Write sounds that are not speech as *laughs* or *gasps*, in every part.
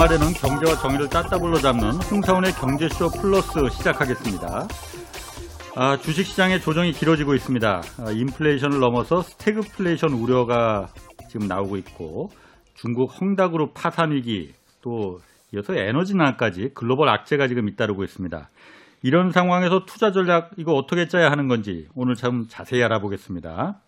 주말에는 경제와 정의를 따따블로 잡는 홍사훈의 경제쇼 플러스 시작하겠습니다. 아, 주식시장의 조정이 길어지고 있습니다. 아, 인플레이션을 넘어서 스태그플레이션 우려가 지금 나오고 있고 중국 헝다그룹 파산 위기 또 이어서 에너지난까지 글로벌 악재가 지금 잇따르고 있습니다. 이런 상황에서 투자 전략 이거 어떻게 짜야 하는 건지 오늘 참 자세히 알아보겠습니다.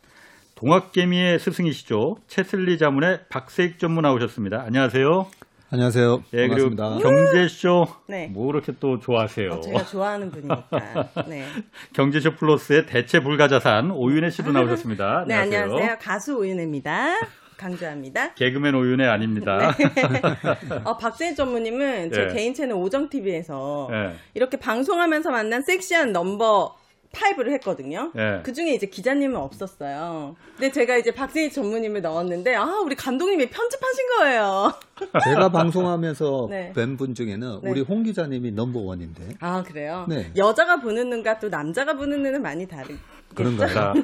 동학개미의 스승이시죠. 체슬리 자문의 박세익 전무 나오셨습니다. 안녕하세요. 안녕하세요. 예, 그리고 반갑습니다. 경제쇼 네. 뭐 그렇게 또 좋아하세요. 어, 제가 좋아하는 분이니까. 네. *laughs* 경제쇼 플러스의 대체 불가자산 오윤혜 씨도 나오셨습니다. 네, 안녕하세요. 가수 오윤혜입니다. 강조합니다. 개그맨 오윤혜 아닙니다. *laughs* 어, 박세희 전무님은 제 네. 개인 채널 오정TV에서 예. 이렇게 방송하면서 만난 섹시한 넘버 5를 했거든요. 네. 그 중에 이제 기자님은 없었어요. 근데 제가 이제 박세희 전무님을 넣었는데, 아, 우리 감독님이 편집하신 거예요. *laughs* 제가 방송하면서 *laughs* 네. 뵌분 중에는 네. 우리 홍 기자님이 넘버 원인데 아, 그래요? 네. 여자가 보는 눈과 또 남자가 보는 눈은 많이 다르. 그런가요? 자,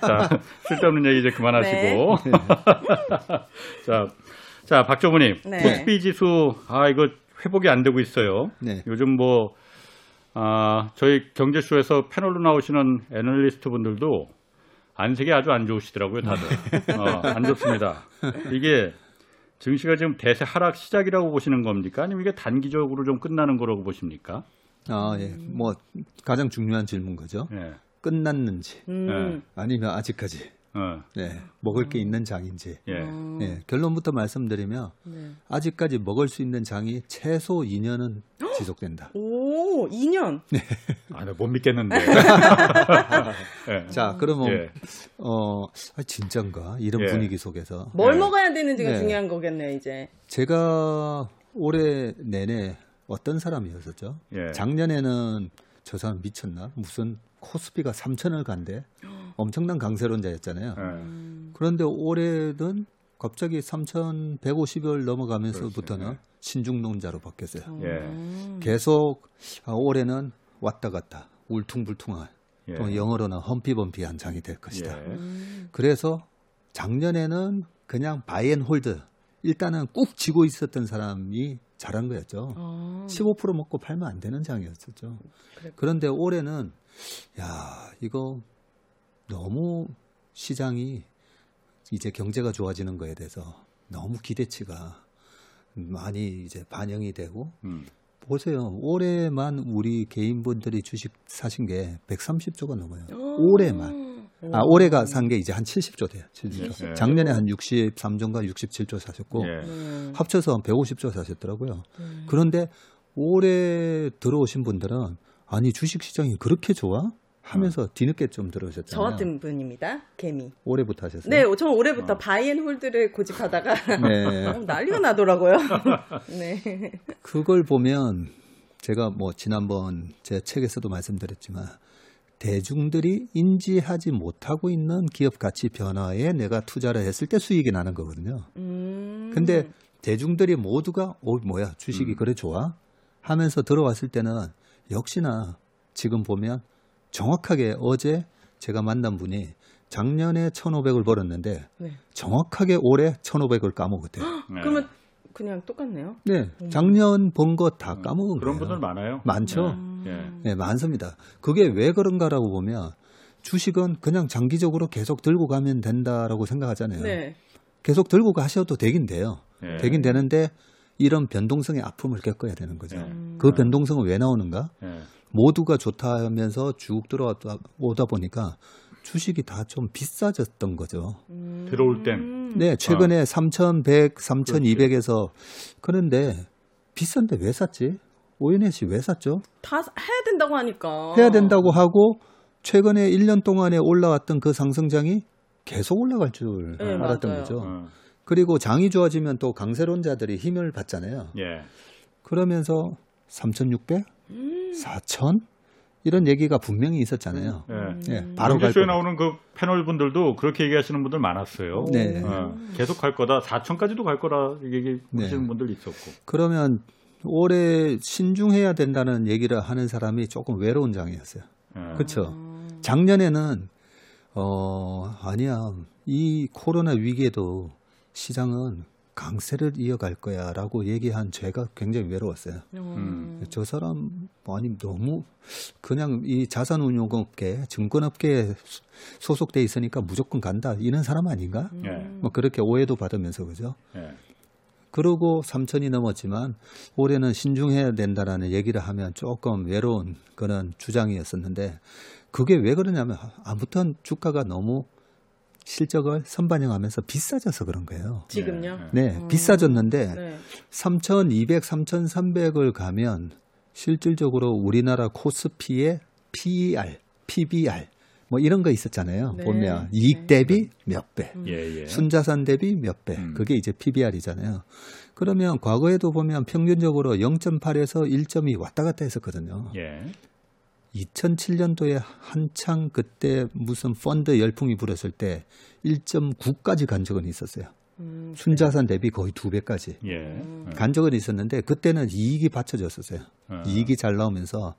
자, 쓸데없는 얘기 이제 그만하시고. *laughs* 자, 자, 박정우님. 네. 코스피 지수, 아, 이거 회복이 안 되고 있어요. 네. 요즘 뭐, 아, 저희 경제쇼에서 패널로 나오시는 애널리스트 분들도 안색이 아주 안 좋으시더라고요, 다들. *laughs* 어, 안 좋습니다. 이게 증시가 지금 대세 하락 시작이라고 보시는 겁니까? 아니면 이게 단기적으로 좀 끝나는 거라고 보십니까? 아, 예. 뭐 가장 중요한 질문 거죠. 예. 끝났는지 음. 아니면 아직까지 어, 네, 먹을 게 있는 장인지. 예. 음. 예, 결론부터 말씀드리면 네. 아직까지 먹을 수 있는 장이 최소 2년은 지속된다. 오, 2년. 아, 나못 믿겠는데. *laughs* 예. 자, 그러면 예. 어, 아, 진짠가 이런 예. 분위기 속에서 뭘 네. 먹어야 되는지가 네. 중요한 거겠네요, 이제. 제가 올해 내내 어떤 사람이었었죠? 예. 작년에는 저 사람 미쳤나? 무슨 코스피가 3천을 간대. 엄청난 강세론자였잖아요. 예. 그런데 올해는 갑자기 3,150을 넘어가면서부터는 그렇지, 신중론자로 바뀌었어요. 예. 음. 계속 아, 올해는 왔다 갔다 울퉁불퉁한 예. 또 영어로는 humpy bumpy한 장이 될 것이다. 예. 음. 그래서 작년에는 그냥 buy and hold 일단은 꾹 쥐고 있었던 사람이 잘한 거였죠. 어. 15% 먹고 팔면 안 되는 장이었었죠. 그랬구나. 그런데 올해는 야 이거 너무 시장이 이제 경제가 좋아지는 거에 대해서 너무 기대치가 많이 이제 반영이 되고 음. 보세요 올해만 우리 개인분들이 주식 사신 게 130조가 넘어요. 어. 올해만 아 올해가 산 게 이제 한 70조 돼요. 70조. 예. 작년에 한 63조인가 67조 사셨고 예. 음. 합쳐서 한 150조 사셨더라고요. 음. 그런데 올해 들어오신 분들은 아니 주식 시장이 그렇게 좋아? 하면서 뒤늦게 좀저 들어오셨잖아요. 같은 분입니다. 개미. 올해부터 하셨어요? 네, 저 올해부터 바이앤홀드를 고집하다가 *laughs* 네. 어, 난리가 나더라고요. *laughs* 네. 그걸 보면 제가 뭐 지난번 제 책에서도 말씀드렸지만 대중들이 인지하지 못하고 있는 기업 가치 변화에 내가 투자를 했을 때 수익이 나는 거거든요. 음. 근데 대중들이 모두가 어 뭐야 주식이 음. 그래 좋아 하면서 들어왔을 때는 역시나 지금 보면 정확하게 어제 제가 만난 분이 작년에 1,500을 벌었는데 네. 정확하게 올해 1,500을 까먹었대요. 네. 그러면 그냥 똑같네요. 네, 작년 번 거 다 까먹은 음. 그런 거예요. 분들 많아요. 많죠. 예. 예. 네, 많습니다. 그게 왜 그런가라고 보면 주식은 그냥 장기적으로 계속 들고 가면 된다라고 생각하잖아요. 네. 계속 들고 가셔도 되긴 돼요. 예. 되긴 되는데 이런 변동성의 아픔을 겪어야 되는 거죠. 예. 그 변동성은 왜 나오는가? 예. 모두가 좋다 하면서 쭉 들어오다 오다 보니까 주식이 다 좀 비싸졌던 거죠. 음. 들어올 땐. 네, 최근에 3,100, 3,200에서 그런데 비싼데 왜 샀지? 오윤혜 씨 왜 샀죠? 다 해야 된다고 하니까. 해야 된다고 하고 최근에 1년 동안에 올라왔던 그 상승장이 계속 올라갈 줄 네, 알았던 맞아요. 거죠. 어. 그리고 장이 좋아지면 또 강세론자들이 힘을 받잖아요. 예. 그러면서 3,600, 음. 4,000 이런 얘기가 분명히 있었잖아요. 예. 예, 바로 갈 거. 나오는 그 패널 분들도 그렇게 얘기하시는 분들 많았어요. 네. 어, 계속 갈 거다. 4천까지도 갈 거라 얘기하시는 네. 분들 있었고. 그러면 올해 신중해야 된다는 얘기를 하는 사람이 조금 외로운 장이었어요. 예. 그렇죠. 작년에는 어 아니야 이 코로나 위기에도 시장은 강세를 이어갈 거야라고 얘기한 제가 굉장히 외로웠어요. 음. 저 사람 아니 너무 그냥 이 자산운용업계, 증권업계에 소- 소속돼 있으니까 무조건 간다 이런 사람 아닌가? 음. 예. 뭐 그렇게 오해도 받으면서 그죠? 예. 그러고 3천이 넘었지만 올해는 신중해야 된다라는 얘기를 하면 조금 외로운 그런 주장이었었는데 그게 왜 그러냐면 아무튼 주가가 너무 실적을 선반영하면서 비싸져서 그런 거예요. 지금요? 네, 음. 비싸졌는데 네. 3,200, 3,300을 가면 실질적으로 우리나라 코스피의 PER, PBR 뭐 이런 거 있었잖아요. 네. 보면 이익 네. 대비 몇 배, 예, 예. 순자산 대비 몇 배. 음. 그게 이제 PBR이잖아요. 그러면 과거에도 보면 평균적으로 0.8에서 1점이 왔다 갔다 했었거든요. 예. 2007년도에 한창 그때 무슨 펀드 열풍이 불었을 때 1.9까지 간 적은 있었어요. 음, 순자산 대비 거의 두 배까지. 예. 음. 간 적은 있었는데 그때는 이익이 받쳐졌었어요. 어. 이익이 잘 나오면서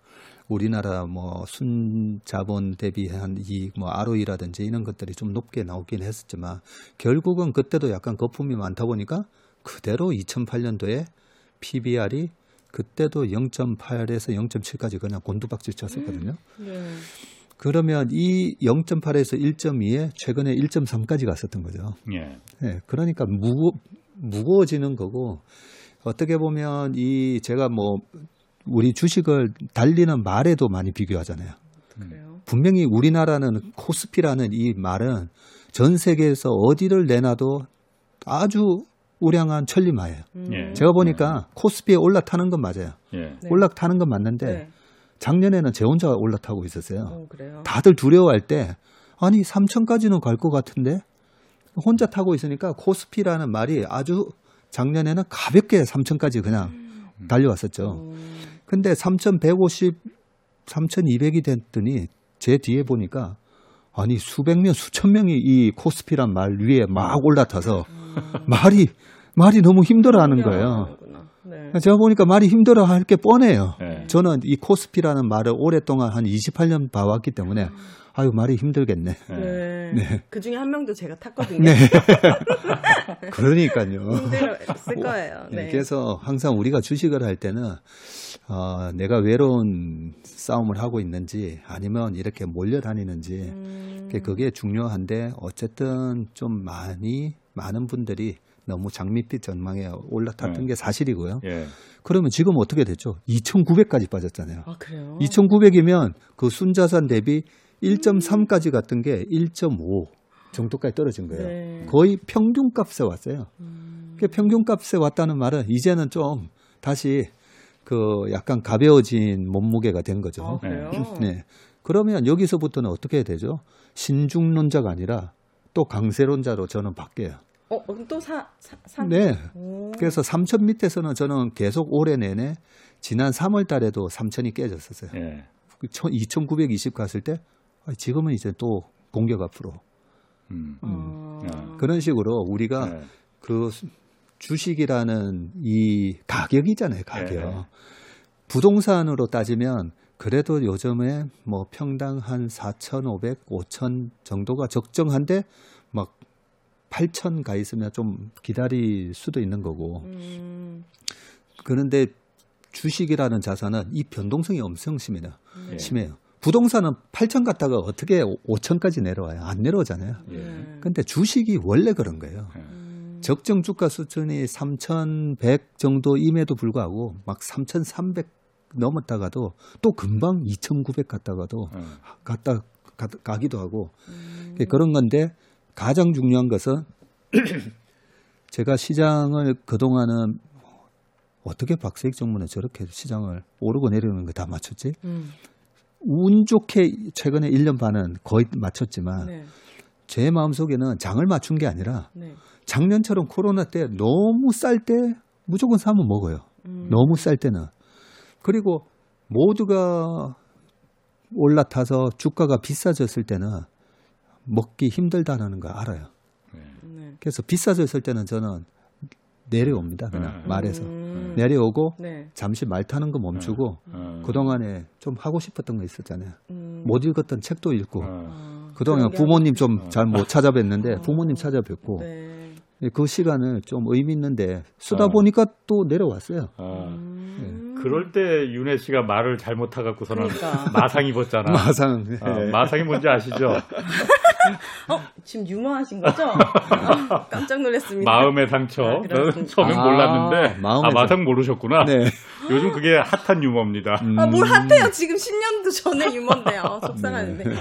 우리나라 뭐 순자본 대비한 이익 뭐 ROE라든지 이런 것들이 좀 높게 나오긴 했었지만 결국은 그때도 약간 거품이 많다 보니까 그대로 2008년도에 PBR이 그때도 0.8에서 0.7까지 그냥 곤두박질 쳤었거든요. 네. 그러면 이 0.8에서 1.2에 최근에 1.3까지 갔었던 거죠. 예. 네, 그러니까 무거, 무거워지는 거고 어떻게 보면 이 제가 뭐 우리 주식을 달리는 말에도 많이 비교하잖아요. 그래요. 분명히 우리나라는 코스피라는 이 말은 전 세계에서 어디를 내놔도 아주 우량한 천리마예요. 음. 예. 제가 보니까 코스피에 올라타는 건 맞아요. 예. 네. 올라타는 건 맞는데 네. 작년에는 제 혼자 올라타고 있었어요. 어, 그래요. 다들 두려워할 때 아니 3천까지는 갈 것 같은데 혼자 타고 있으니까 코스피라는 말이 아주 작년에는 가볍게 3천까지 그냥 달려왔었죠. 음. 근데 3,150, 3,200이 됐더니 제 뒤에 보니까 아니 수백 명, 수천 명이 이 코스피란 말 위에 막 올라타서 말이 말이 너무 힘들어하는 거예요. 네. 제가 보니까 말이 힘들어할 게 뻔해요. 예. 저는 이 코스피라는 말을 오랫동안 한 28년 봐왔기 때문에 아유 말이 힘들겠네. 예. 네. 네. 그 중에 한 명도 제가 탔거든요. 네. *laughs* 그러니까요. 힘들었을 거예요. 네, 네. 그래서 항상 우리가 주식을 할 때는 어, 내가 외로운 싸움을 하고 있는지 아니면 이렇게 몰려다니는지 음. 그게 중요한데 어쨌든 좀 많이 많은 분들이 너무 장밋빛 전망에 올라탔던 네. 게 사실이고요. 예. 그러면 지금 어떻게 됐죠? 2,900까지 빠졌잖아요. 아 그래요. 2,900이면 그 순자산 대비 1.3까지 갔던 게 1.5 정도까지 떨어진 거예요. 네. 거의 평균값에 왔어요. 음. 그 평균값에 왔다는 말은 이제는 좀 다시 그 약간 가벼워진 몸무게가 된아 거죠. 그래요. 네. 그러면 여기서부터는 어떻게 해야 되죠? 신중론자가 아니라 또 강세론자로 저는 바뀌어요. 어 그럼 또사 사, 사. 네. 오. 그래서 3천 밑에서는 저는 계속 올해 내내 지난 3월 달에도 3천이 깨졌었어요. 예. 2,920 갔을 때 아, 지금은 이제 또 공격 앞으로 음. 아. 음. 그런 식으로 우리가 예. 그 수- 주식이라는 이 가격이잖아요, 가격. 예. 부동산으로 따지면 그래도 요즘에 뭐 평당 한 4,500, 5,000 정도가 적정한데 막8,000가 있으면 좀 기다릴 수도 있는 거고. 음. 그런데 주식이라는 자산은 이 변동성이 엄청 심해요. 예. 심해요. 부동산은 8천 갔다가 어떻게 5천까지 내려와요? 안 내려오잖아요. 예. 네. 근데 주식이 원래 그런 거예요. 음. 적정 주가 수준이 3,100 정도임에도 불구하고 막 3,300 넘었다가도 또 금방 2,900 갔다가도 어. 갔다 가, 가기도 하고 음. 그런 건데 가장 중요한 것은 *clears throat* 제가 시장을 그동안은 어떻게 박세익 정문에 저렇게 시장을 오르고 내리는 거 다 맞췄지? 음. 운 좋게 최근에 1년 반은 거의 맞췄지만 네. 제 마음속에는 장을 맞춘 게 아니라 네. 작년처럼 코로나 때 너무 쌀 때 무조건 사면 먹어요. 음. 너무 쌀 때는. 그리고 모두가 올라타서 주가가 비싸졌을 때는 먹기 힘들다는 걸 알아요. 네. 그래서 비싸졌을 때는 저는 내려옵니다. 그냥 음. 말해서. 음. 내려오고 네. 잠시 말 타는 거 멈추고 어. 그동안에 좀 하고 싶었던 거 있었잖아요. 음. 못 읽었던 책도 읽고 어. 아, 그동안 그런 게 부모님 어. 좀잘 못 찾아뵀는데 어. 부모님 찾아뵙고 네. 그 시간을 좀 의미 있는데 쓰다 어. 보니까 또 내려왔어요. 어. 음. 그럴 때 윤혜 씨가 말을 잘못하갖고서는 그러니까. 마상 입었잖아. 마상. 어, 예. 마상이 뭔지 아시죠? *laughs* 어, 지금 유머하신 거죠? 아, 깜짝 놀랐습니다. 마음의 상처. 아, 저는. 처음엔 아, 몰랐는데 마음의 아 마상 모르셨구나. 네. 요즘 그게 핫한 유머입니다. 음, 아, 뭘 핫해요? 지금 10년도 전에 유머인데요. 아, *laughs* 속상하는데. 네.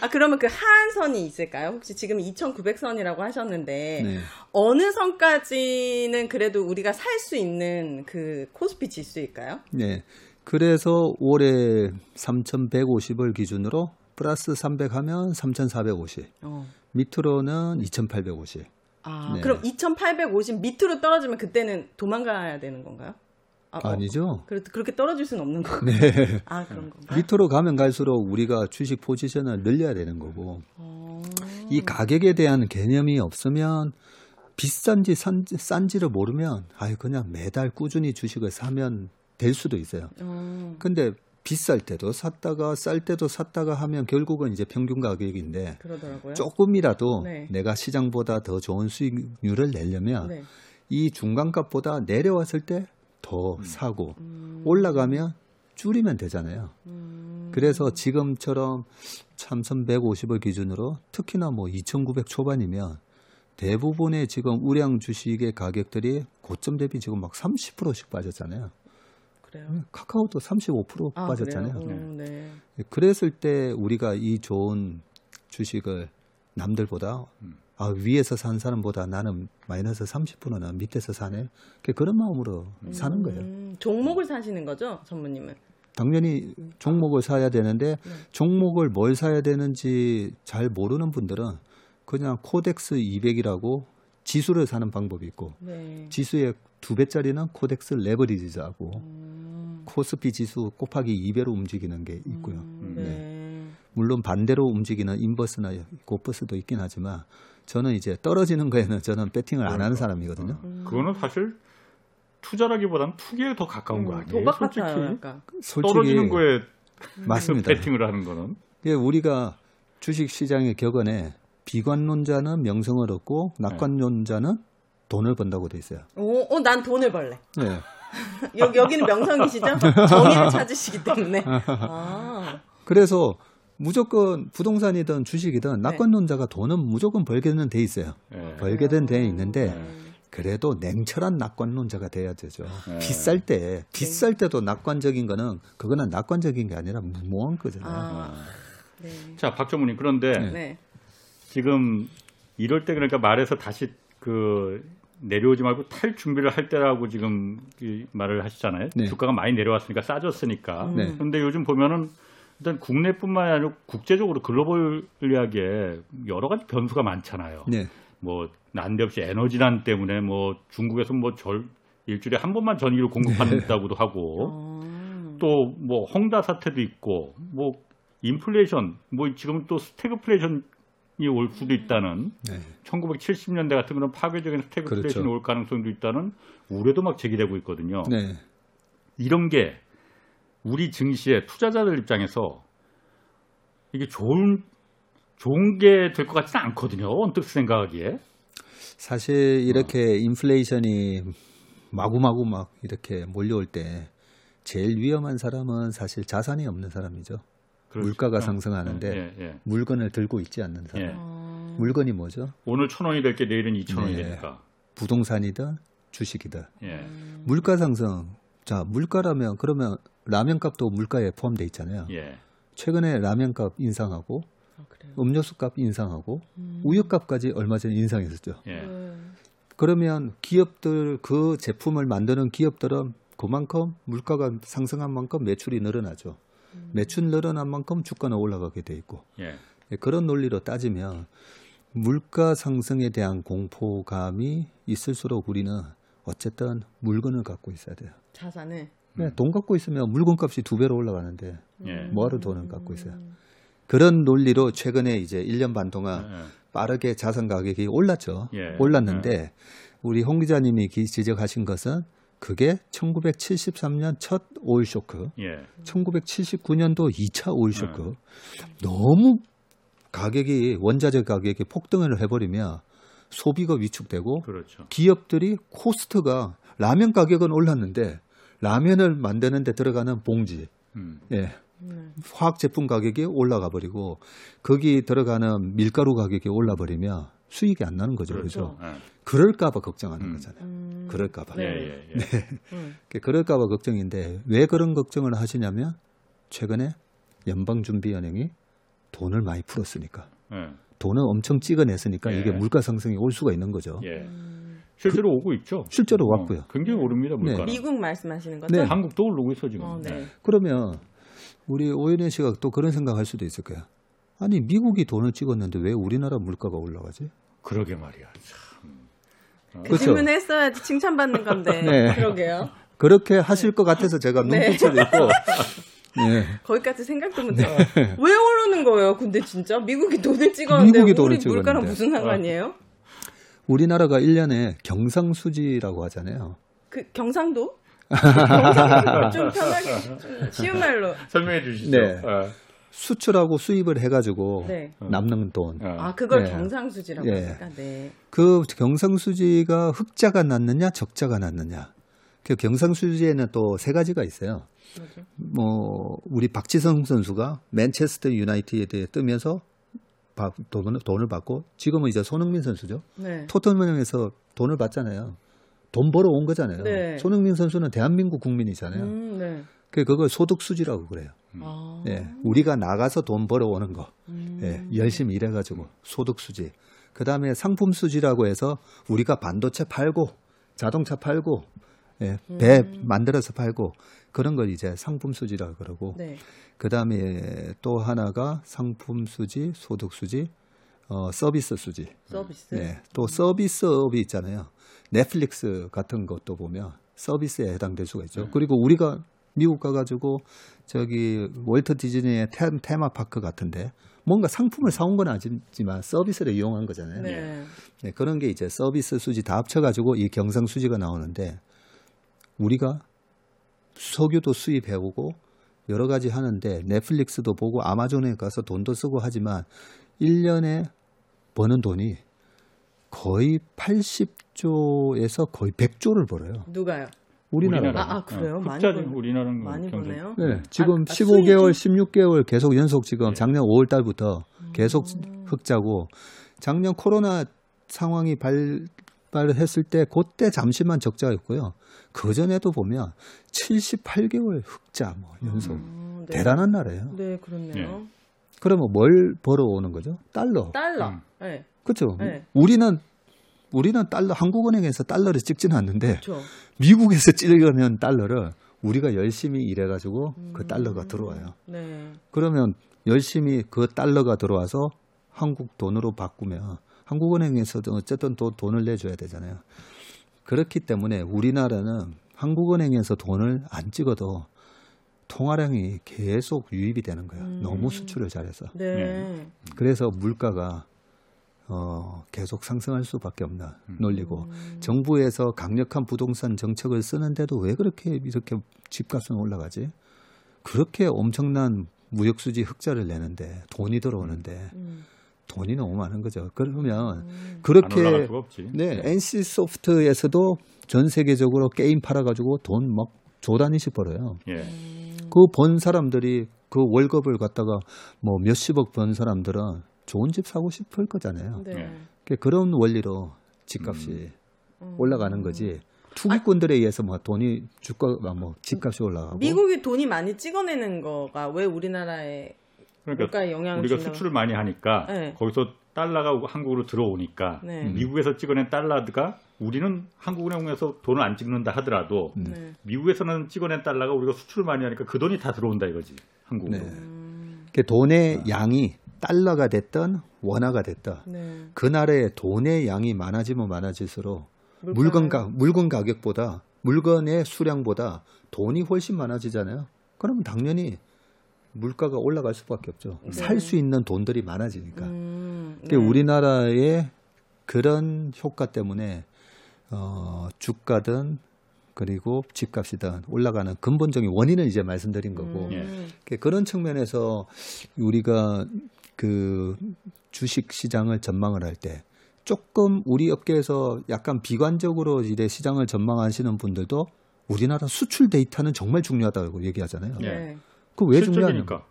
아, 그러면 그 하한선이 있을까요? 혹시 지금 2,900선이라고 하셨는데, 네. 어느 선까지는 그래도 우리가 살 수 있는 그 코스피 지수일까요? 네. 그래서 올해 3,150을 기준으로 플러스 300 하면 3,450. 어. 밑으로는 2,850. 아, 네. 그럼 2,850 밑으로 떨어지면 그때는 도망가야 되는 건가요? 아, 어, 아니죠? 그렇, 그렇게 떨어질 수는 없는 거고. *laughs* 네. 아, 그런 건가요? 밑으로 가면 갈수록 우리가 주식 포지션을 늘려야 되는 거고 어. 이 가격에 대한 개념이 없으면 비싼지 싼지, 싼지를 모르면 아유 그냥 매달 꾸준히 주식을 사면 될 수도 있어요. 어. 근데 비쌀 때도 샀다가 쌀 때도 샀다가 하면 결국은 이제 평균 가격인데 그러더라고요. 조금이라도 네. 내가 시장보다 더 좋은 수익률을 내려면 네. 이 중간값보다 내려왔을 때 더 사고 음. 올라가면 줄이면 되잖아요. 음. 그래서 지금처럼 참선 150을 기준으로 특히나 뭐 2,900 초반이면 대부분의 지금 우량 주식의 가격들이 고점 대비 지금 막 30%씩 빠졌잖아요. 그래요. 카카오도 35% 아, 빠졌잖아요. 어, 네. 그랬을 때 우리가 이 좋은 주식을 남들보다 음. 아, 위에서 산 사람보다 나는 마이너스 30%는 밑에서 사네. 그런 마음으로 사는 거예요. 음, 종목을 사시는 거죠, 전무님은? 당연히 종목을 사야 되는데 네. 종목을 뭘 사야 되는지 잘 모르는 분들은 그냥 코덱스 200이라고 지수를 사는 방법이 있고 네. 지수의 두 배짜리는 코덱스 레버리지하고 음, 코스피 지수 곱하기 2배로 움직이는 게 있고요. 음, 네. 물론 반대로 움직이는 인버스나 곱버스도 있긴 하지만 저는 이제 떨어지는 거에는 저는 배팅을 안 하는 사람이거든요. 음. 그거는 사실 투자라기보다는 투기에 더 가까운 거 음, 아니에요? 도박 솔직히 같아요. 솔직히 떨어지는 거에 맞습니다. 배팅을 하는 거는 예, 우리가 주식 시장의 격언에 비관론자는 명성을 얻고 낙관론자는 돈을 번다고 돼 있어요. 오, 어, 난 돈을 벌래. 네. *laughs* 여기, 여기는 명성이시죠? 정의를 찾으시기 때문에. *laughs* 아, 그래서 무조건 부동산이든 주식이든 네. 낙관론자가 돈은 무조건 벌게는 돼 있어요. 예. 벌게는 돼 있는데 음. 그래도 냉철한 낙관론자가 돼야 되죠. 네. 비쌀 때 비쌀 때도 낙관적인 거는 그거는 낙관적인 게 아니라 무모한 거잖아요. 아, 네. 자 박정무님 그런데 네. 지금 이럴 때 그러니까 말해서 다시 그 내려오지 말고 탈 준비를 할 때라고 지금 이 말을 하시잖아요. 네. 주가가 많이 내려왔으니까 싸졌으니까. 음. 네. 그런데 요즘 보면은 일단 국내뿐만 아니라 국제적으로 globally하게 여러 가지 변수가 많잖아요. 네. 뭐 난데없이 에너지난 때문에 뭐 중국에서 뭐 절 일주일에 한 번만 전기를 공급한다고도 하고 어. 또뭐 헝다 사태도 있고 뭐 인플레이션 뭐 지금 또 스태그플레이션이 올 수도 있다는 네. 1970년대 같은 그런 파괴적인 스태그플레이션이 그렇죠. 올 가능성도 있다는 우려도 막 제기되고 있거든요. 네. 이런 게 우리 증시의 투자자들 입장에서 이게 좋은 좋은 게 될 것 같지는 않거든요. 언뜻 생각하기에. 사실 이렇게 인플레이션이 마구마구 막 이렇게 몰려올 때 제일 위험한 사람은 사실 자산이 없는 사람이죠. 그렇죠. 물가가 어, 상승하는데 예, 예. 물건을 들고 있지 않는 사람. 예. 어. 물건이 뭐죠? 오늘 천 원이 될 게 내일은 이천 원이 네. 되니까. 부동산이든 주식이든. 예. 물가 상승. 자, 물가라면 그러면 라면 값도 물가에 포함돼 있잖아요. 예. 최근에 라면 값 인상하고 아, 그래요. 음료수 값 인상하고 음. 우유 값까지 얼마 전에 인상했었죠. 예. 네. 그러면 기업들 그 제품을 만드는 기업들은 그만큼 물가가 상승한 만큼 매출이 늘어나죠. 매출 늘어난 만큼 주가는 올라가게 돼 있고 예. 예, 그런 논리로 따지면 물가 상승에 대한 공포감이 있을수록 우리는 어쨌든 물건을 갖고 있어야 돼요. 자산을. 네, 돈 갖고 있으면 물건 값이 두 배로 올라가는데 예. 뭐하러 돈을 갖고 있어요? 그런 논리로 최근에 이제 1년 반 동안 예. 빠르게 자산 가격이 올랐죠. 예. 올랐는데 우리 홍 기자님이 기- 지적하신 것은 그게 1973년 첫 오일 쇼크, 예. 1979년도 2차 오일 쇼크. 너무 가격이 원자재 가격이 폭등을 해버리면 소비가 위축되고 그렇죠. 기업들이 코스트가 라면 가격은 올랐는데 라면을 만드는 데 들어가는 봉지, 음. 예, 네. 화학 제품 가격이 올라가 버리고 거기 들어가는 밀가루 가격이 올라 버리면 수익이 안 나는 거죠. 그렇죠. 예. 그럴까봐 걱정하는 음. 거잖아요. 음. 그럴까봐. 예, 네. 예, 예. 음. 그럴까봐 걱정인데 왜 그런 걱정을 하시냐면 최근에 연방준비은행이 돈을 많이 풀었으니까 예. 돈을 엄청 찍어냈으니까 예. 이게 물가 상승이 올 수가 있는 거죠. 예. 실제로 오고 있죠. 실제로 어, 왔고요. 굉장히 오릅니다, 물가는. 미국 말씀하시는 거죠? 네. 한국도 오르고 있어 지금. 어, 네. 그러면 우리 오연혜 씨가 또 그런 생각할 수도 있을 거야. 아니 미국이 돈을 찍었는데 왜 우리나라 물가가 올라가지? 그러게 말이야. 참. 그 그렇죠. 질문 했어야지 칭찬받는 건데. *laughs* 네. 그러게요. 그렇게 하실 것 같아서 제가 네. 눈빛을 읽고 *laughs* 네. *laughs* 거기까지 생각도 못해. 왜 오르는 거예요? 근데 진짜 미국이 돈을 찍었는데 미국이 우리 돈을 물가랑 찍었는데. 무슨 상관이에요? 우리나라가 1년에 경상수지라고 하잖아요. 그 경상도? *laughs* 경상도 좀 편하게 좀 쉬운 말로. *laughs* 설명해 주시죠. 네. 어. 수출하고 수입을 해가지고 네. 남는 돈. 어. 아 그걸 네. 경상수지라고 예. 하니까 네. 그 경상수지가 흑자가 났느냐 적자가 났느냐. 그 경상수지에는 또 세 가지가 있어요. 뭐 우리 박지성 선수가 맨체스터 유나이티드에 뜨면서 바- 돈을, 돈을 받고 지금은 이제 손흥민 선수죠. 네. 토트넘에서 돈을 받잖아요. 돈 벌어 온 거잖아요. 네. 손흥민 선수는 대한민국 국민이잖아요. 음, 네. 그 그걸 소득 수지라고 그래요. 아. 예, 우리가 나가서 돈 벌어 오는 거, 음. 예, 열심히 일해가지고 소득 수지. 그 다음에 상품 수지라고 해서 우리가 반도체 팔고 자동차 팔고 예, 배 만들어서 팔고 그런 걸 이제 상품 수지라고 그러고 네. 그 다음에 또 하나가 상품 수지, 소득 수지, 어, 서비스 수지. 서비스. 네, 또 서비스업이 있잖아요. 넷플릭스 같은 것도 보면 서비스에 해당될 수가 있죠. 그리고 우리가 미국 가가지고 저기 월트 디즈니의 테, 테마파크 같은데 뭔가 상품을 사온 건 아니지만 서비스를 이용한 거잖아요. 네. 네, 그런 게 이제 서비스 수지 다 합쳐가지고 이 경상 수지가 나오는데 우리가 석유도 수입해오고 여러 가지 하는데 넷플릭스도 보고 아마존에 가서 돈도 쓰고 하지만 1년에 버는 돈이 거의 80조에서 거의 100조를 벌어요. 누가요? 우리나라가. 아, 아, 그래요? 많이 흑자지 번- 우리나라는 많이. 보네요. 네, 지금 아, 15개월, 16개월 계속 연속 지금 네. 작년 5월 달부터 계속 음. 흑자고 작년 코로나 상황이 발 발했을 때 그때 잠시만 적자였고요. 그 전에도 보면 78개월 흑자 뭐 연속 음, 네. 대단한 나라예요. 네, 그렇네요. 그러면 뭘 벌어오는 거죠? 달러. 달러. 음. 네. 그렇죠. 네. 우리는 우리는 달러 한국은행에서 달러를 찍지는 않는데 그렇죠. 미국에서 찍으면 달러를 우리가 열심히 일해가지고 그 달러가 들어와요. 네. 그러면 열심히 그 달러가 들어와서 한국 돈으로 바꾸면 한국은행에서도 어쨌든 또 돈을 내줘야 되잖아요. 그렇기 때문에 우리나라는 한국은행에서 돈을 안 찍어도 통화량이 계속 유입이 되는 거야. 음. 너무 수출을 잘해서. 네. 네. 그래서 물가가 어, 계속 상승할 수밖에 없나 논리고 음. 정부에서 강력한 부동산 정책을 쓰는데도 왜 그렇게 이렇게 집값은 올라가지? 그렇게 엄청난 무역수지 흑자를 내는데 돈이 들어오는데 음. 돈이 너무 많은 거죠. 그러면 음. 그렇게. 네 NC 소프트에서도 전 세계적으로 게임 팔아 가지고 돈 막 조단위씩 벌어요. 예. 음. 그번 사람들이 그 월급을 갖다가 뭐 몇십억 번 사람들은 좋은 집 사고 싶을 거잖아요. 네. 네. 그 그런 원리로 집값이 음. 올라가는 거지. 투기꾼들에 의해서 뭐 돈이 주가 뭐 집값이 올라가고 미국이 돈이 많이 찍어내는 거가 왜 우리나라에 그러니까 물가에 영향을 우리가 준다고- 수출을 많이 하니까 네. 거기서 달러가 한국으로 들어오니까 네. 미국에서 찍어낸 달러가 우리는 한국은행에서 돈을 안 찍는다 하더라도 음. 네. 미국에서는 찍어낸 달러가 우리가 수출을 많이 하니까 그 돈이 다 들어온다 이거지 한국으로. 네. 음. 그 돈의 양이 달러가 됐든 원화가 됐든 네. 그 나라의 돈의 양이 많아지면 많아질수록 물건 가 물건 가격보다 물건의 수량보다 돈이 훨씬 많아지잖아요. 그러면 당연히 물가가 올라갈 수밖에 없죠. 네. 살수 있는 돈들이 많아지니까. 음. 그게 우리나라의 그런 효과 때문에 어, 주가든 그리고 집값이든 올라가는 근본적인 원인을 이제 말씀드린 거고 음. 그- 그런 측면에서 우리가 그 주식 시장을 전망을 할 때 조금 우리 업계에서 약간 비관적으로 이래 시장을 전망하시는 분들도 우리나라 수출 데이터는 정말 중요하다고 얘기하잖아요. 예. 네. 그왜 중요하냐? 실적이니까.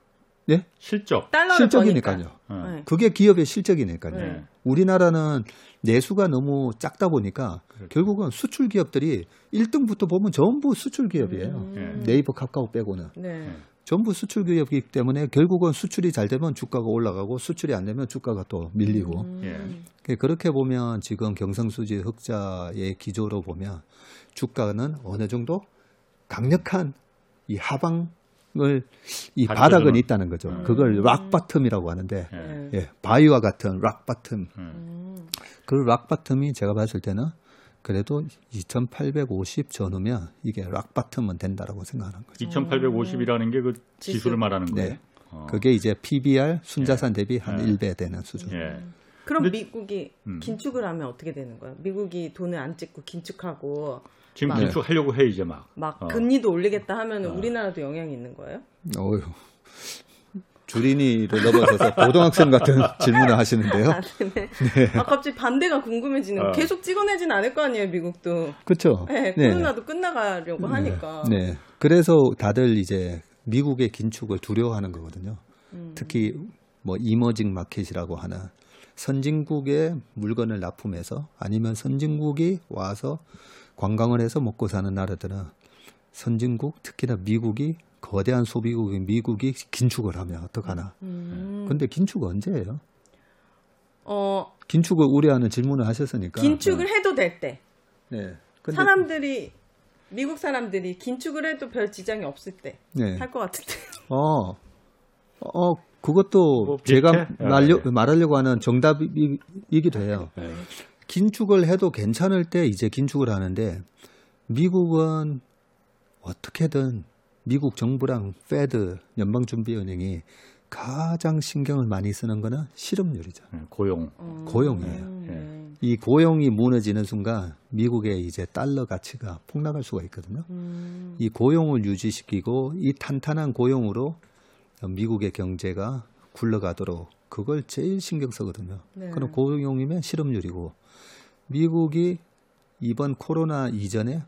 예? 실적. 실적이니까요. 네. 그게 기업의 실적이니까요. 네. 우리나라는 내수가 너무 작다 보니까 그렇죠. 결국은 수출 기업들이 1등부터 보면 전부 수출 기업이에요. 음. 네이버, 카카오 빼고는 네. 전부 수출 기업이기 때문에 결국은 수출이 잘 되면 주가가 올라가고 수출이 안 되면 주가가 또 밀리고 음. 그- 그렇게 보면 지금 경상수지 흑자의 기조로 보면 주가는 어느 정도 강력한 이 하방을 이. 바닥은 있다는 거죠. 음. 그걸 rock bottom이라고 하는데 예. 네. 예, 바위와 같은 rock bottom. 음. 음. 그 rock bottom이 제가 봤을 때는 그래도 2850 전후면 이게 rock bottom은 된다라고 생각하는 거죠. 2850이라는 게 그 지수. 지수를 말하는 거예요. 네. 어. 그게 이제 PBR 순자산 대비 한 예. 1배 되는 수준. 예. 그럼 근데- 미국이 음. 긴축을 하면 어떻게 되는 거야? 미국이 돈을 안 찍고 긴축하고 지금 막- 긴축하려고 해 이제 막. 막 어. 금리도 올리겠다 하면 어. 은 우리나라도 영향이 있는 거예요? 어휴. 주린이를 넘어서서 *laughs* 고등학생 같은 질문을 하시는데요. *laughs* 아, 네. 아 갑자기 반대가 궁금해지는 거. 어. 계속 찍어내진 않을 거 아니에요, 미국도. 그렇죠? 네, 코로나도 끝나가려고 하니까. 네. 그래서 다들 이제 미국의 긴축을 두려워하는 거거든요. 음. 특히 뭐 이머징 마켓이라고 하는 선진국의 물건을 납품해서 아니면 선진국이 와서 관광을 해서 먹고 사는 나라들은 선진국 특히나 미국이 거대한 소비국인 미국이 긴축을 하면 어떡하나. 음. 근데 긴축 언제예요? 어, 긴축을 우려하는 질문을 하셨으니까. 긴축을 해도 될 때. 네. 근데 사람들이 미국 사람들이 긴축을 해도 별 지장이 없을 때 네. 할것 같은데. *laughs* 어, 어, 그것도 뭐? 제가 아, 말려, 네. 말하려고 하는 정답이기도 해요. 네. 긴축을 해도 괜찮을 때 이제 긴축을 하는데 미국은 어떻게든 미국 정부랑 페드 연방준비은행이 가장 신경을 많이 쓰는 거는 실업률이죠. 네, 고용. 어, 고용이에요. 음, 예. 네. 이 고용이 무너지는 순간 미국의 이제 달러 가치가 폭락할 수가 있거든요. 음, 이 고용을 유지시키고 이 탄탄한 고용으로 미국의 경제가 굴러가도록 그걸 제일 신경 쓰거든요. 네. 그럼 고용이면 실업률이고 미국이 이번 코로나 이전에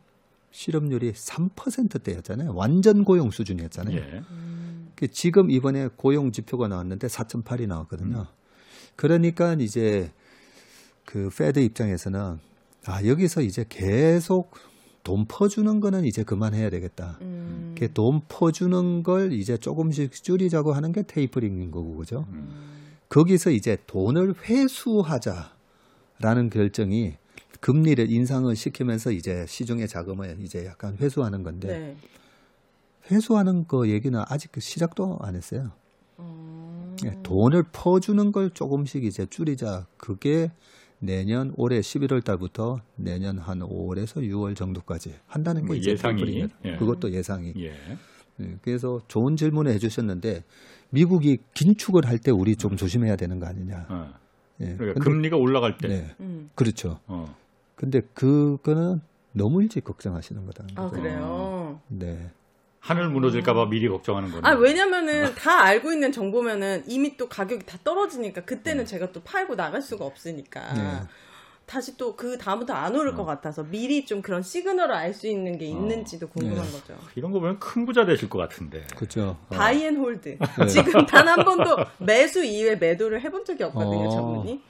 실업률이 3%대였잖아요. 완전 고용 수준이었잖아요. 예. 음, 그 지금 이번에 고용 지표가 나왔는데 4.8이 나왔거든요. 그러니까 이제 그 페드 입장에서는 아 여기서 이제 계속 돈 퍼주는 거는 이제 그만해야 되겠다. 음, 이렇게 돈 퍼주는 걸 이제 조금씩 줄이자고 하는 게 테이퍼링인 거고 그죠? 거기서 이제 돈을 회수하자 라는 결정이 금리를 인상을 시키면서 이제 시중의 자금을 이제 약간 회수하는 건데 네. 회수하는 거 얘기는 아직 그 시작도 안 했어요. 어, 예, 돈을 퍼주는 걸 조금씩 이제 줄이자. 그게 내년 올해 11월 달부터 내년 한 5월에서 6월 정도까지 한다는 게뭐 이제 예상이. 예. 그것도 예상이. 예. 예, 그래서 좋은 질문을 해주셨는데 미국이 긴축을 할 때 우리 좀 조심해야 되는 거 아니냐. 어. 예, 그러니까 근데- 금리가 올라갈 때. 네, 음. 그렇죠. 어. 근데 그거는 너무 일찍 걱정하시는 거다. 아 그래요. 네. 하늘 무너질까봐 미리 걱정하는 거네. 아 왜냐면은 다 알고 있는 정보면은 이미 또 가격이 다 떨어지니까 그때는 제가 또 팔고 나갈 수가 없으니까 네. 다시 또 그 다음부터 안 오를 것 같아서 미리 좀 그런 시그널을 알 수 있는 게 있는지도 궁금한 네. 거죠. 이런 거 보면 큰 부자 되실 것 같은데. 그렇죠. 어. buy and hold *laughs* 지금 단 한 번도 매수 이후에 매도를 해본 적이 없거든요, 어. 전문이.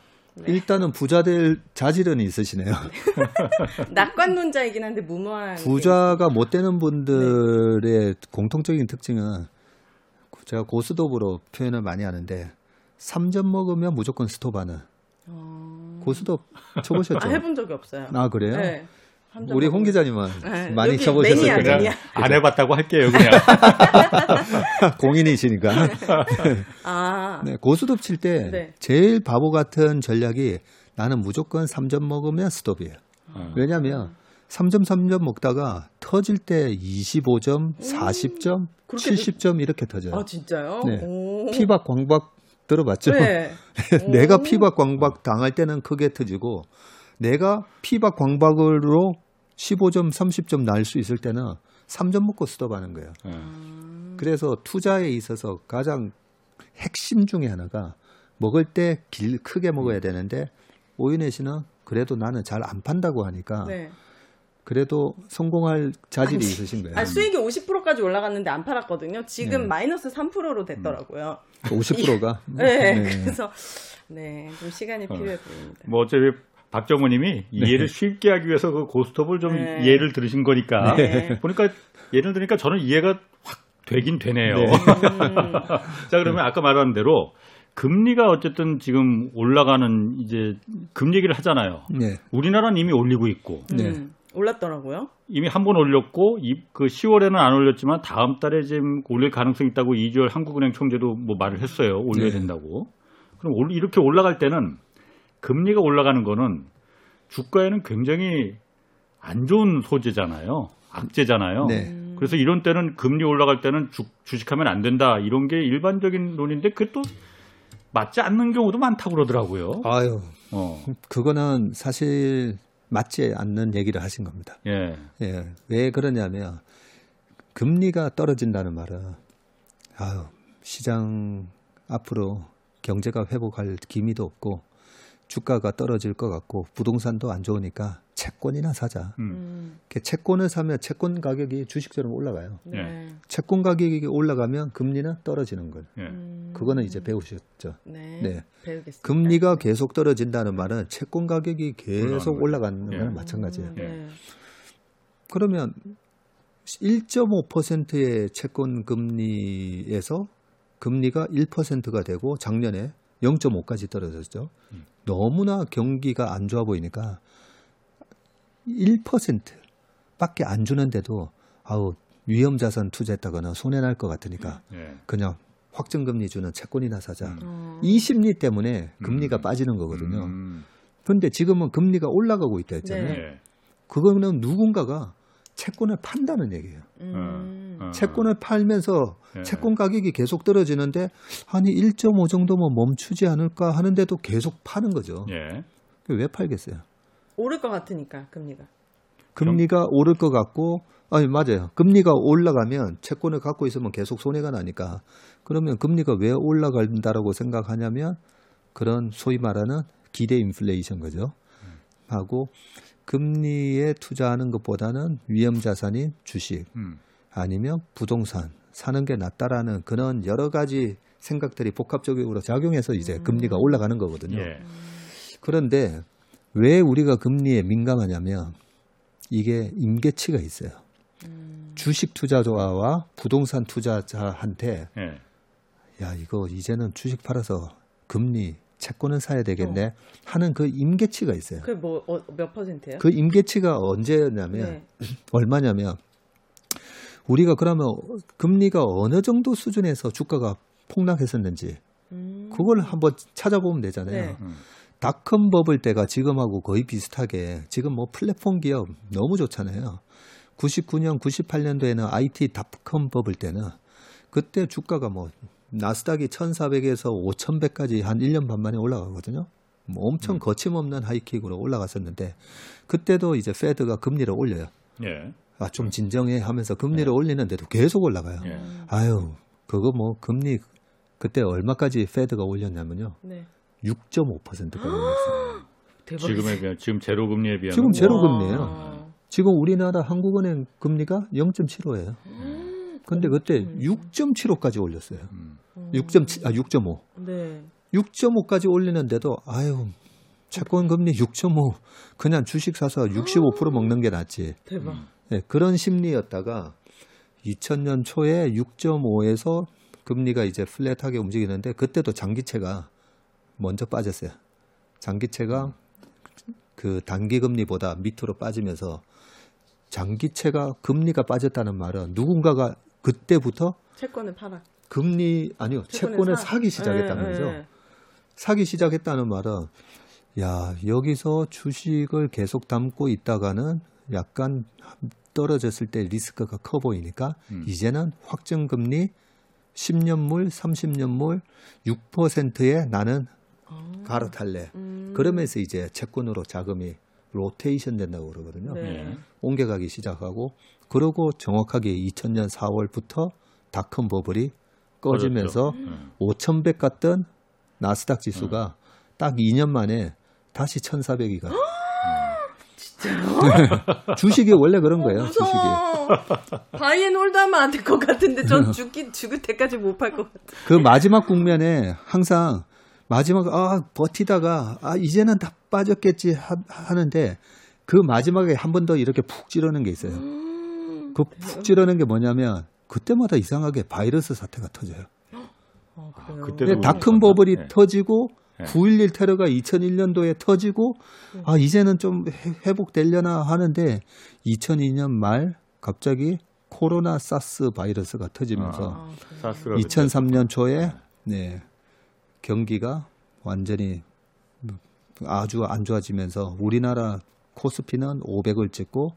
일단은 부자 될 자질은 있으시네요. *laughs* 낙관론자이긴 한데 무모한. 게 부자가 못 되는 분들의 네. 공통적인 특징은 제가 고스톱으로 표현을 많이 하는데 3점 먹으면 무조건 스톱하는 어... 고스톱 쳐보셨죠? 아, 해본 적이 없어요. 아, 그래요? 네. 우리. 홍 기자님은 네, 많이 쳐보셨을 거예요. 매니아. 안 해봤다고 할게요, 그냥. *laughs* 공인이시니까. 아, 네, 고스톱 칠때 네. 제일 바보 같은 전략이 나는 무조건 3점 먹으면 스톱이에요. 어. 왜냐하면 3점 3점 먹다가 터질 때 25점, 40점, 음. 그렇게 70점 이렇게 터져요. 아 진짜요? 네. 오. 피박 광박 들어봤죠? 네. *laughs* 내가 오. 피박 광박 당할 때는 크게 터지고 내가 피박 광박으로 15점, 30점 날 수 있을 때는 3점 먹고 스톱하는 거예요. 어. 그래서 투자에 있어서 가장 핵심 중에 하나가 먹을 때 길 크게 먹어야 되는데 오윤혜 씨는 그래도 나는 잘 안 판다고 하니까 네. 그래도 성공할 자질이 아니, 있으신 거예요. 아, 수익이 50%까지 올라갔는데 안 팔았거든요. 지금 네. 마이너스 3%로 됐더라고요. 50%가 *laughs* 네. 그래서 네, 좀 시간이 필요해 보입니다. 뭐 어차피 박정우님이 이해를 쉽게 하기 위해서 그 고스톱을 좀 네. 이해를 들으신 거니까 네. 보니까 예를 들으니까 저는 이해가 확 되긴 되네요. 네. 음, *laughs* 자 그러면 아까 말한 대로 금리가 어쨌든 지금 올라가는 이제 금리 얘기를 하잖아요. 네. 우리나라는 이미 올리고 있고 네. 음, 올랐더라고요. 이미 한 번 올렸고 이, 그 10월에는 안 올렸지만 다음 달에 지금 올릴 가능성이 있다고 이주열 한국은행 총재도 뭐 말을 했어요. 올려야 네. 된다고. 그럼 올- 이렇게 올라갈 때는 금리가 올라가는 거는 주가에는 굉장히 안 좋은 소재잖아요. 악재잖아요. 네. 그래서 이런 때는 금리 올라갈 때는 주, 주식하면 안 된다. 이런 게 일반적인 논인데 그게 또 맞지 않는 경우도 많다고 그러더라고요. 아유, 어. 그거는 사실 맞지 않는 얘기를 하신 겁니다. 예. 예, 왜 그러냐면 금리가 떨어진다는 말은 아유 시장 앞으로 경제가 회복할 기미도 없고 주가가 떨어질 것 같고 부동산도 안 좋으니까 채권이나 사자. 음. 음, 채권을 사면 채권 가격이 주식처럼 올라가요. 네. 채권 가격이 올라가면 금리는 떨어지는 거예요. 예. 음, 그거는 이제 배우셨죠. 네. 네. 배우겠습니다. 금리가 계속 떨어진다는 말은 채권 가격이 계속 올라가는 올라가는 예. 마찬가지예요. 음, 네. 그러면 1.5%의 채권 금리에서 금리가 1%가 되고 작년에 0.5까지 떨어졌죠. 너무나 경기가 안 좋아 보이니까 1%밖에 안 주는데도 아우 위험 자산 투자했다거나 손해 날 것 같으니까 예. 그냥 확정 금리 주는 채권이나 사자. 음. 어, 이 심리 때문에 금리가 음. 빠지는 거거든요. 음. 그런데 지금은 금리가 올라가고 있다 했잖아요. 네. 예. 그거는 누군가가 채권을 판다는 얘기예요. 음, 어. 채권을 팔면서 예. 채권 가격이 계속 떨어지는데 아니 1.5 정도면 멈추지 않을까 하는데도 계속 파는 거죠. 예. 왜 팔겠어요? 오를 것 같으니까 금리가. 금리가 오를 것 같고 아니 맞아요. 금리가 올라가면 채권을 갖고 있으면 계속 손해가 나니까 그러면 금리가 왜 올라간다라고 생각하냐면 그런 소위 말하는 기대 인플레이션 거죠. 하고 금리에 투자하는 것보다는 위험 자산인 주식 음. 아니면 부동산 사는 게 낫다라는 그런 여러 가지 생각들이 복합적으로 작용해서 이제 금리가 올라가는 거거든요. 예. 그런데 왜 우리가 금리에 민감하냐면 이게 임계치가 있어요. 주식 투자자와 부동산 투자자한테 예. 야 이거 이제는 주식 팔아서 금리 채권을 사야 되겠네 하는 그 임계치가 있어요. 그게 뭐몇 퍼센트예요? 그 임계치가 언제냐면 네. *laughs* 얼마냐면 우리가 그러면 금리가 어느 정도 수준에서 주가가 폭락했었는지 음, 그걸 한번 찾아보면 되잖아요. 네. 음. 닷컴 버블 때가 지금하고 거의 비슷하게 지금 뭐 플랫폼 기업 너무 좋잖아요. 99년, 98년도에는 IT 닷컴 버블 때는 그때 주가가 뭐 나스닥이 1,400에서 5,100까지 한 1년 반 만에 올라가거든요. 뭐 엄청 거침없는 하이킥으로 올라갔었는데 그때도 이제 페드가 금리를 올려요. 예. 아, 좀 진정해 하면서 금리를 올리는데도 계속 올라가요. 예. 아유, 그거 뭐 금리 그때 얼마까지 페드가 올렸냐면요. 네. 6.5%까지 올렸어요. 대박. 지금에 비해 지금 제로 금리에 비하면 지금 뭐- 제로 와. 금리예요. 지금 우리나라 한국은행 금리가 0.75예요. 근데 그때 6.75까지 올렸어요. 음. 6.7, 아, 6.5. 네. 6.5까지 올리는데도, 아유, 채권 금리 6.5. 그냥 주식 사서 65% 먹는 게 낫지. 대박. 네, 그런 심리였다가 2000년 초에 6.5에서 금리가 이제 플랫하게 움직이는데 그때도 장기채가 먼저 빠졌어요. 장기채가 그 단기 금리보다 밑으로 빠지면서 장기채가 금리가 빠졌다는 말은 누군가가 그때부터 채권을 팔아. 금리 아니요 채권을 사- 사기 시작했다는 네, 거죠. 네. 사기 시작했다는 말은 야 여기서 주식을 계속 담고 있다가는 약간 떨어졌을 때 리스크가 커 보이니까 음. 이제는 확정 금리 10년물, 30년물 6%에 나는 아, 갈아탈래. 음. 그러면서 이제 채권으로 자금이 로테이션 된다고 그러거든요. 네. 예. 옮겨가기 시작하고 그러고 정확하게 2000년 4월부터 닷컴 버블이 꺼지면서 음. 5,100 갔던 나스닥 지수가 딱 2년 만에 다시 1,400이 가. *laughs* 주식이 원래 그런 거예요. 주식이. 무서워. buy and hold 하면 안 될 것 같은데 전 *laughs* 죽기 죽을 때까지 못 팔 것 같아. 그 마지막 국면에 항상 마지막 아 버티다가 아 이제는 다 빠졌겠지 하, 하는데 그 마지막에 한 번 더 이렇게 푹 찌르는 게 있어요. 그푹 찌르는 게 뭐냐면 그때마다 이상하게 바이러스 사태가 터져요. 어. 그때도 근데 다큰 버블이 네. 터지고 네. 9.11 테러가 2001년도에 터지고 아 이제는 좀 회- 회복되려나 하는데 2002년 말 갑자기 코로나 사스 바이러스가 터지면서 아, 그래요. 사스가 2003년 초에 네, 경기가 완전히 아주 안 좋아지면서 우리나라 코스피는 500을 찍고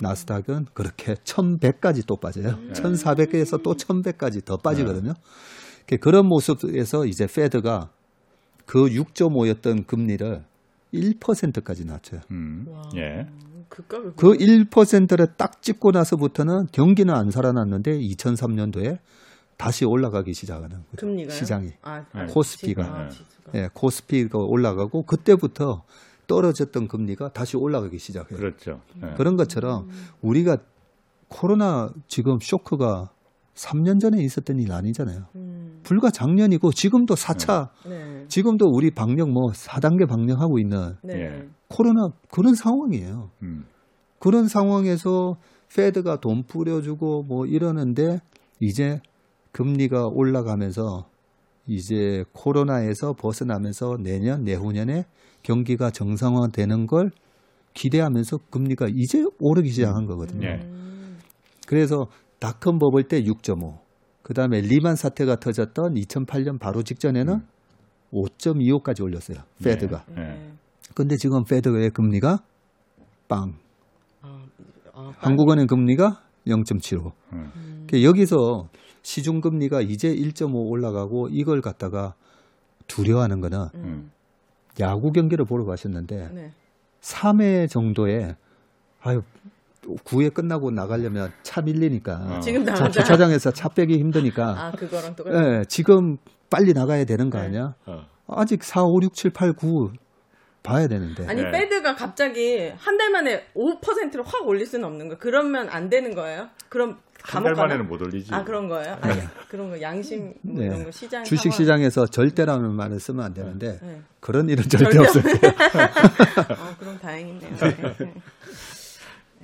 나스닥은 그렇게 1100까지 또 빠져요. 1400에서 또 1100까지 더 빠지거든요. 그- 그런 모습에서 이제 페드가 그 6.5였던 금리를 1%까지 낮춰요. 음. 와. 예. 그 1%를 딱 찍고 나서부터는 경기는 안 살아났는데 2003년도에 다시 올라가기 시작하는 거죠. 금리가요? 시장이. 아, 네. 코스피가. 아, 네. 예, 코스피가 올라가고 그때부터 떨어졌던 금리가 다시 올라가기 시작해요. 그렇죠. 예. 그런 것처럼 우리가 코로나 지금 쇼크가 3년 전에 있었던 일 아니잖아요. 음, 불과 작년이고 지금도 4차, 네. 지금도 우리 방역 뭐 4단계 방역하고 있는 네. 예. 코로나 그런 상황이에요. 음. 그런 상황에서 페드가 돈 뿌려주고 뭐 이러는데 이제 금리가 올라가면서 이제 코로나에서 벗어나면서 내년 내후년에 경기가 정상화되는 걸 기대하면서 금리가 이제 오르기 시작한 거거든요. 예. 음, 그래서 닷컴 버블 때 6.5, 그 다음에 리만 사태가 터졌던 2008년 바로 직전에는 5.25까지 올렸어요. 페드가. 예. 네. 근데 지금 페드의 금리가 빵. 아, 아, 한국은행 금리가 0.75. 음. 그러니까 여기서 시중 금리가 이제 1.5 올라가고 이걸 갖다가 두려워하는 거는 음, 야구 경기를 보러 가셨는데 네. 3회 정도에 아유 9회 끝나고 나가려면 차 밀리니까 어. 지금 차. 주차장에서 차 빼기 힘드니까 아, 그거랑 똑같아. 예, 지금 빨리 나가야 되는 거 네. 아니야? 어. 아직 4, 5, 6, 7, 8, 9 봐야 되는데. 아니 네. 페드가 갑자기 한 달 만에 5%를 확 올릴 수는 없는 거예요. 그러면 안 되는 거예요? 그럼 한 감옥 달 가나? 만에는 못 올리지. 아 그런 거예요? 아니, 그런 거 양심 뭐 네. 이런 거 시장 주식 상황. 시장에서 절대라는 말을 쓰면 안 되는데 네. 그런 일은 절대, 절대 없어요. 어, *laughs* 그럼 다행이네요. 네.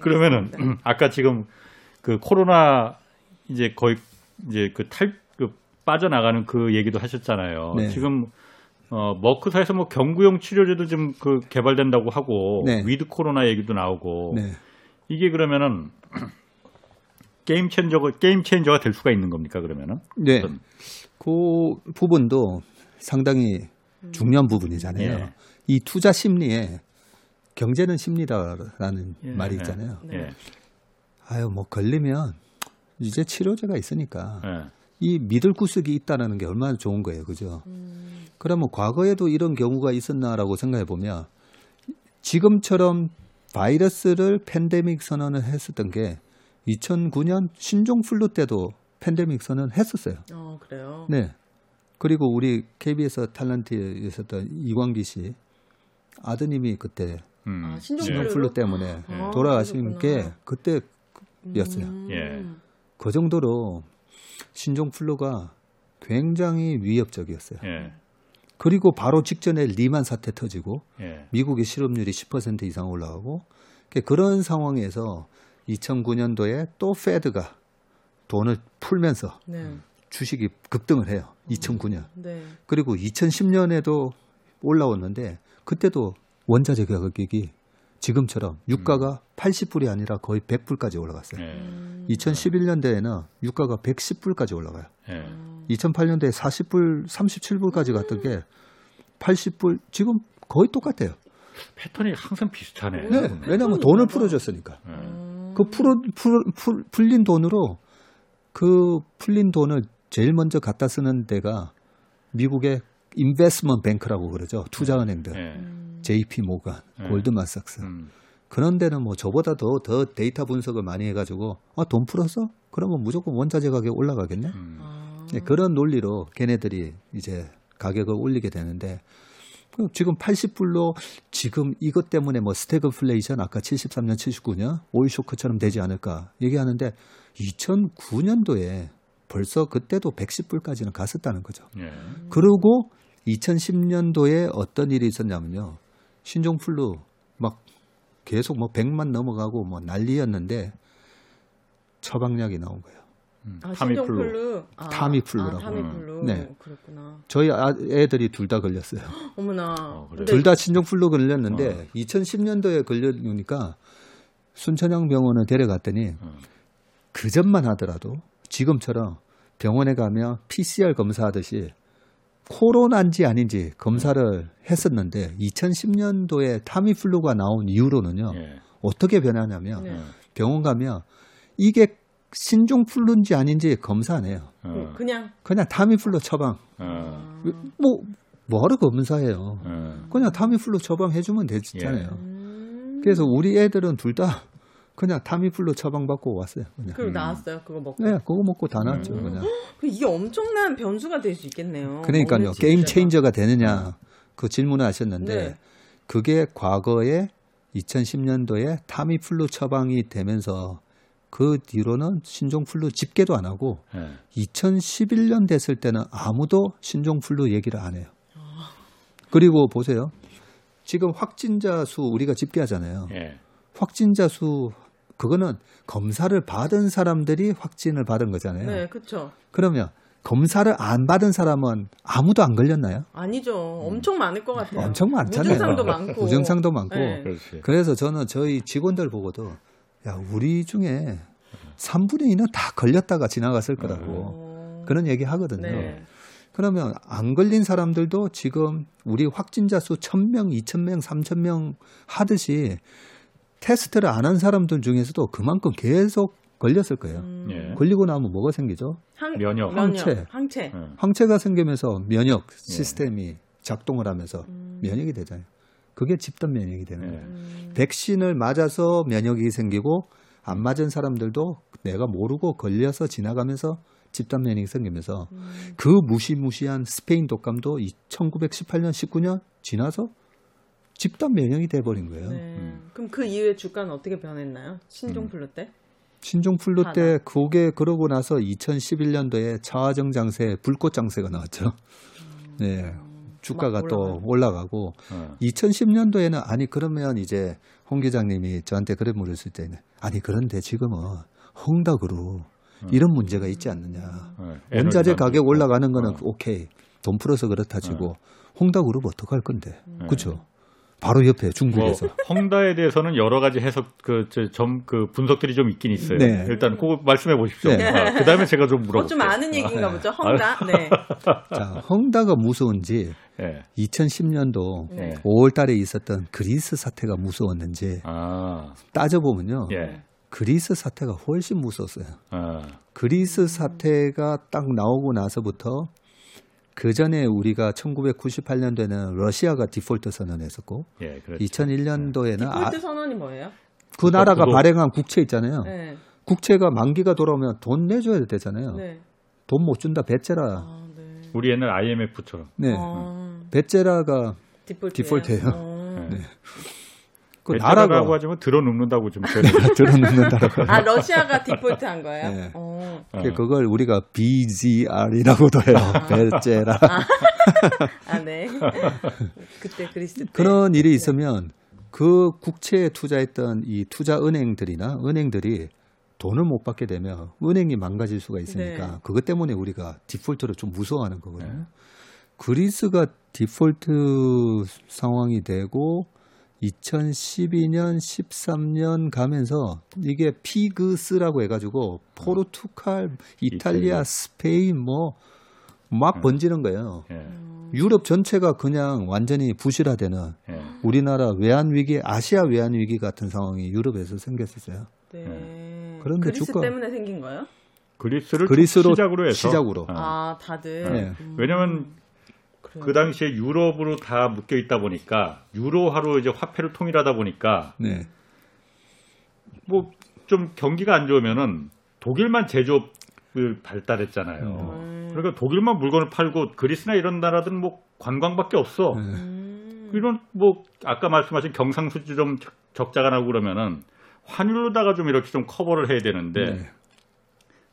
그러면은 *clears throat* 아까 지금 그 코로나 이제 거의 이제 그탈그 빠져나가는 그 얘기도 하셨잖아요. 네. 지금 어 머크사에서 뭐 경구용 치료제도 좀 그 개발된다고 하고 네. with 코로나 얘기도 나오고 네. 이게 그러면은 *clears throat* game changer가 game changer가 될 수가 있는 겁니까 그러면은? 네. 어떤- 그 부분도 상당히 중요한 부분이잖아요. 예. 이 투자 심리에 경제는 심리다라는 예, 말이 예. 있잖아요. 예. 아유, 뭐 걸리면 이제 치료제가 있으니까 예. 이 믿을 구석이 있다는 게 얼마나 좋은 거예요. 그죠? 음, 그러면 과거에도 이런 경우가 있었나라고 생각해 보면 지금처럼 바이러스를 팬데믹 선언을 했었던 게 2009년 신종 플루 때도 팬데믹 선언 했었어요. 어 그래요. 네. 그리고 우리 KBS 탤런트에 있었던 이광기 씨 아드님이 그때 음. 아, 신종 플루? 때문에 아, 돌아가신 그러셨구나. 게 그때였어요. 음. 예. 그 정도로 신종 플루가 굉장히 위협적이었어요. 예. 그리고 바로 직전에 리만 사태 터지고 예. 미국의 실업률이 10% 이상 올라가고 그런 상황에서 2009년도에 또 Fed가 돈을 풀면서 네. 주식이 급등을 해요. 2009년. 네. 그리고 2010년에도 올라왔는데 그때도 원자재 가격이 지금처럼 유가가 80불이 아니라 거의 100불까지 올라갔어요. 예. 음. 2011년도에는 유가가 110불까지 올라가요. 예. 2008년도에 40불, 37불까지 갔던 게 80불 지금 거의 똑같아요. 패턴이 항상 비슷하네. 네, 왜냐하면 돈을 풀어줬으니까. 그 풀어, 풀, 풀, 풀린 돈으로 그 풀린 돈을 제일 먼저 갖다 쓰는 데가 미국의 investment bank라고 그러죠. 투자은행들. 예. 음. JP모간, 네. 골드만삭스. 음. 그런 데는 뭐 저보다도 더 데이터 분석을 많이 해가지고 아, 돈 풀었어? 그러면 무조건 원자재 가격 올라가겠네? 음. 아. 네, 그런 논리로 걔네들이 이제 가격을 올리게 되는데 그 지금 80불로 지금 이것 때문에 뭐 스태그플레이션 아까 73년, 79년 오일 쇼크처럼 되지 않을까 얘기하는데 2009년도에 벌써 그때도 110불까지는 갔었다는 거죠. 예. 그리고 2010년도에 어떤 일이 있었냐면요. 신종플루 막 계속 뭐 100만 넘어가고 뭐 난리였는데 처방약이 나온 거예요. 음, 아, 타미플루. 아, 타미플루라고. 아, 타미플루. 네. 그렇구나. 저희 아- 애들이 둘 다 걸렸어요. *gasps* 어머나. 어, 그래요? 근데 둘다 신종플루 걸렸는데 2010년도에 걸려니까 순천향 병원을 데려갔더니 어. 그 전만 하더라도 지금처럼 병원에 가면 PCR 검사하듯이 코로나인지 아닌지 검사를 했었는데 2010년도에 타미플루가 나온 이후로는요 예. 어떻게 변하냐면 네. 병원 가면 이게 신종 플루인지 아닌지 검사 안 해요. 어. 그냥 그냥 타미플루 처방. 어. 뭐 뭐하러 검사해요. 어. 그냥 타미플루 처방해주면 되잖아요. 음. 그래서 우리 애들은 둘 다 그냥 타미플루 처방받고 왔어요. 그냥. 그리고 나왔어요. 그거 먹고. 네, 그거 먹고 다 나왔죠. 음. 그냥. 그 이게 엄청난 변수가 될 수 있겠네요. 그러니까요. 게임. 체인저가 되느냐 그 질문을 하셨는데 네. 그게 과거에 2010년도에 타미플루 처방이 되면서 그 뒤로는 신종플루 집계도 안 하고 예. 2011년 됐을 때는 아무도 신종플루 얘기를 안 해요. 그리고 보세요. 지금 확진자 수 우리가 집계하잖아요. 예. 확진자 수 그거는 검사를 받은 사람들이 확진을 받은 거잖아요. 네, 그렇죠. 그러면 검사를 안 받은 사람은 아무도 안 걸렸나요? 아니죠. 엄청 많을 것 같아요. 음. 엄청 많잖아요. 무증상도 많고. 무증상도 많고. 네. 그래서 저는 저희 직원들 보고도 야 우리 중에 3분의 2는 다 걸렸다가 지나갔을 거라고 어. 그런 얘기 하거든요. 네. 그러면 안 걸린 사람들도 지금 우리 확진자 수 1000명, 2000명, 3000명 하듯이 테스트를 안 한 사람들 중에서도 그만큼 계속 걸렸을 거예요. 음. 예. 걸리고 나면 뭐가 생기죠? 항, 면역. 항체. 항체. 예. 항체가 생기면서 면역 시스템이 작동을 하면서 음. 면역이 되잖아요. 그게 집단 면역이 되는 예. 거예요. 음. 백신을 맞아서 면역이 생기고 안 맞은 사람들도 내가 모르고 걸려서 지나가면서 집단 면역이 생기면서 음. 그 무시무시한 스페인 독감도 1918년, 19년 지나서 집단 면역이 돼버린 거예요. 네. 음. 그럼 그 이후에 주가는 어떻게 변했나요? 신종플루 때? 신종플루 때 그게 그러고 나서 2011년도에 차화정 장세, 불꽃 장세가 나왔죠. 네. 주가가 막또 올라가고. 올라가고 어. 2010년도에는 아니 그러면 이제 홍 기장님이 저한테 그래 물었을 때는 아니 그런데 지금은 홍덕으로 이런 문제가 있지 않느냐. 예. 원자재 가격. 올라가는 거는 어. 오케이 돈 풀어서 그렇다 치고 홍덕으로 어떡할 건데. 네. 그렇죠. 바로 옆에 뭐 중국에서. 헝다에 대해서는 여러 가지 해석 그점그 분석들이 좀 있긴 있어요. 네. 일단 그거 말씀해 보십시오. 네. 아, 그다음에 제가 좀 어, 물어볼게요. 좀 아는 얘기인가 네. 보죠. 헝다. 네. *laughs* 자, 헝다가 무서운지 예. 2010년도 네. 5월 달에 있었던 그리스 사태가 무서웠는지 아. 따져보면요. 예. 그리스 사태가 훨씬 무서웠어요. 아. 그리스 사태가 딱 나오고 나서부터 그 전에 우리가 1998년도에는 러시아가 디폴트 선언했었고 예, 그렇죠. 2001년도에는 아, 디폴트 선언이 뭐예요? 그 나라가 구독. 발행한 국채 있잖아요. 네. 국채가 만기가 돌아오면 돈 내줘야 되잖아요. 네. 돈못 준다 배째라. 아, 네. 우리 옛날 IMF처럼. 네. 아, 디폴트. 디폴트예요. 어. *laughs* 네. 그 나라고 나라가 하지만 들어눕는다고 좀 *laughs* 표현해 들어놓는다라고. 아, 러시아가 디폴트 한 거예요? 네. 어. 어. 그걸 우리가 BGR이라고도 해요. 배째라. *laughs* 아, 네. 그때 그리스 때. 그런 일이 있으면 그 국채에 투자했던 이 투자 은행들이나 은행들이 돈을 못 받게 되면 은행이 망가질 수가 있으니까 네. 그것 때문에 우리가 디폴트를 좀 무서워하는 거거든요. 네. 그리스가 디폴트 상황이 되고 2012년, 13년 가면서 이게 피그스라고 해가지고 포르투갈, 이탈리아, 이탈리아. 스페인 뭐막 번지는 거예요. 예. 유럽 전체가 그냥 완전히 부실화되는 예. 우리나라 외환 위기, 아시아 외환 위기 같은 상황이 유럽에서 생겼었어요. 네. 그런데 그리스 주가- 때문에 생긴 거예요? 그리스를 그리스로 시작으로 해서 시작으로. 어. 아, 다들. 네. 음, 왜냐면 그래요. 그 당시에 유럽으로 다 묶여 있다 보니까 유로화로 이제 화폐를 통일하다 보니까 네. 뭐좀 경기가 안 좋으면은 독일만 제조업을 발달했잖아요. 음. 그러니까 독일만 물건을 팔고 그리스나 이런 나라들은 뭐 관광밖에 없어. 네. 음. 이런 뭐 아까 말씀하신 경상수지 좀 적- 적자가 나고 그러면은 환율로다가 좀 이렇게 좀 커버를 해야 되는데 네.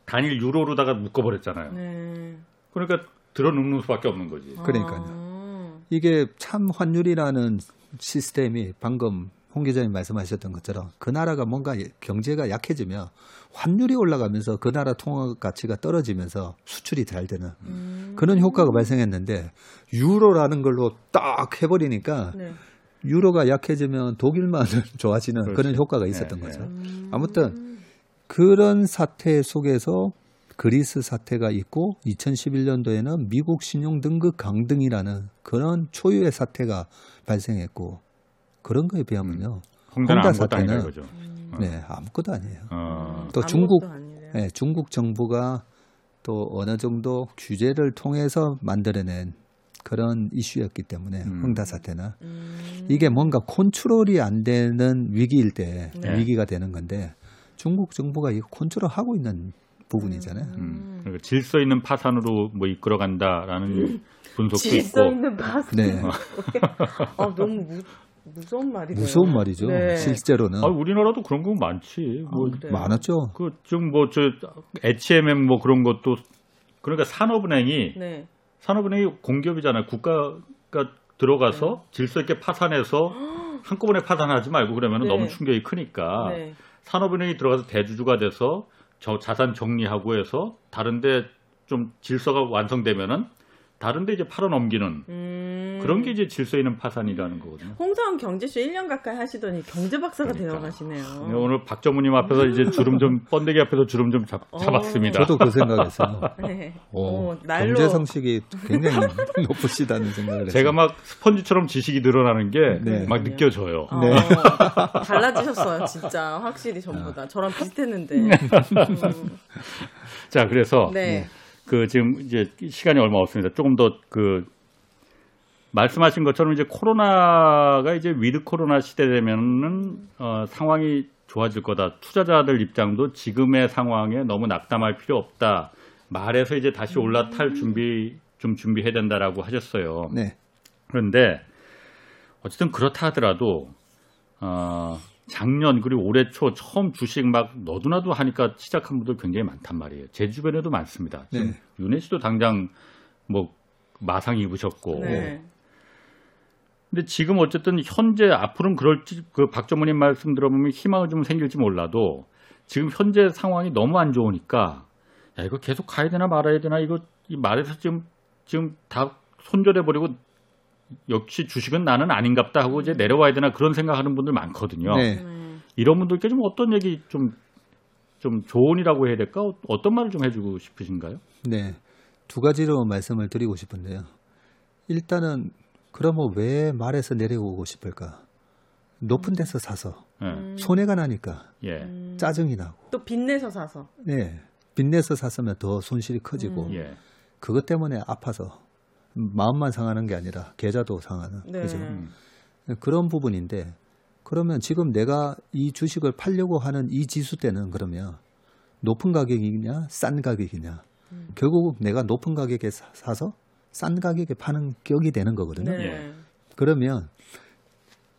단일 유로로다가 묶어버렸잖아요. 네. 그러니까 들어눕는 수밖에 없는 거지. 그러니까요. 아. 이게 참 환율이라는 시스템이 방금 홍 기자님 말씀하셨던 것처럼 그 나라가 뭔가 경제가 약해지면 환율이 올라가면서 그 나라 통화 가치가 떨어지면서 수출이 잘 되는 음. 그런 효과가 발생했는데 유로라는 걸로 딱 해버리니까 네. 유로가 약해지면 독일만 *laughs* 좋아지는 그렇지. 그런 효과가 있었던 네, 거죠. 음. 아무튼 그런 사태 속에서 그리스 사태가 있고 2011년도에는 미국 신용 등급 강등이라는 그런 초유의 사태가 발생했고 그런 거에 비하면요. 홍대는 홍다 사태는 이거죠. 네, 아무것도 아니에요. 어, 또 중국. 네, 중국 정부가 또 어느 정도 규제를 통해서 만들어낸 그런 이슈였기 때문에 음. 흥다 사태는 음. 이게 뭔가 컨트롤이 안 되는 위기일 때 네. 위기가 되는 건데 중국 정부가 이거 컨트롤하고 있는 부분이잖아요. 음. 그러니까 질서 있는 파산으로 뭐 이끌어간다라는 분석도 질서 있고. 있는 바스. 네. *laughs* 아 너무 무, 무서운 말이네요. 무서운 말이죠. 네. 실제로는 아, 우리나라도 그런 거 많지. 뭐 아, 그래요? 많았죠. 그좀뭐저 HMM 뭐 그런 것도 그러니까 산업은행이 네. 산업은행이 공기업이잖아요. 국가가 들어가서 질서 있게 파산해서 *gasps* 한꺼번에 파산하지 말고 그러면 네. 너무 충격이 크니까 네. 산업은행이 들어가서 대주주가 돼서 저 자산 정리하고 해서 다른데 좀 질서가 완성되면은 다른데 이제 팔아 넘기는 음. 그런 게 이제 질서 있는 파산이라는 거거든요. 홍사원 경제쇼 1년 가까이 하시더니 경제 박사가 그러니까. 되어 가시네요. 네, 오늘 박 전무님 앞에서 이제 주름 좀 번데기 앞에서 주름 좀 잡, 어. 잡았습니다. 저도 그 생각했어요. *laughs* 네. 오, 오, 날로 경제 성식이 굉장히 *laughs* 높으시다는 생각을 했어요. 제가 막 스펀지처럼 지식이 늘어나는 게막 네. 느껴져요. 어, 네. *laughs* 달라지셨어요, 진짜. 확실히 전보다. 저랑 비슷했는데. 음, 자, 그래서 네. 그 지금 이제 시간이 얼마 없습니다. 조금 더 그 말씀하신 것처럼 이제 코로나가 이제 with 코로나 시대 되면은 어, 상황이 좋아질 거다. 투자자들 입장도 지금의 상황에 너무 낙담할 필요 없다. 말해서 이제 다시 올라탈 준비 좀 준비해야 된다라고 하셨어요. 네. 그런데 어쨌든 그렇다 하더라도 어, 작년 그리고 올해 초 처음 주식 막 너도나도 하니까 시작한 분들 굉장히 많단 말이에요. 제 주변에도 많습니다. 지금 네. 윤혜 씨도 당장 뭐 마상 입으셨고. 네. 근데 지금 어쨌든 현재 앞으로는 그럴지 그박 전무님 말씀 들어보면 희망이 좀 생길지 몰라도 지금 현재 상황이 너무 안 좋으니까 야 이거 계속 가야 되나 말아야 되나 이거 이 말에서 지금 지금 다 손절해 버리고 역시 주식은 나는 아닌갑다 하고 이제 내려와야 되나 그런 생각하는 분들 많거든요. 네. 네. 이런 분들께 좀 어떤 얘기 좀 좀 조언이라고 해야 될까? 어떤 말을 좀 해주고 싶으신가요? 네. 두 가지로 말씀을 드리고 싶은데요. 일단은 그러면 왜 말에서 내려오고 싶을까? 높은 데서 사서 예, 음. 손해가 나니까 예, 음. 짜증이 나고, 또 빚내서 사서. 네. 빚내서 샀으면 더 손실이 커지고, 음. 예. 그것 때문에 아파서 마음만 상하는 게 아니라 계좌도 상하는 네. 그죠? 음. 그런 부분인데 그러면 지금 내가 이 주식을 팔려고 하는 이 지수 때는 그러면 높은 가격이냐 싼 가격이냐 음. 결국 내가 높은 가격에 사- 사서 싼 가격에 파는 격이 되는 거거든요. 네. 예. 그러면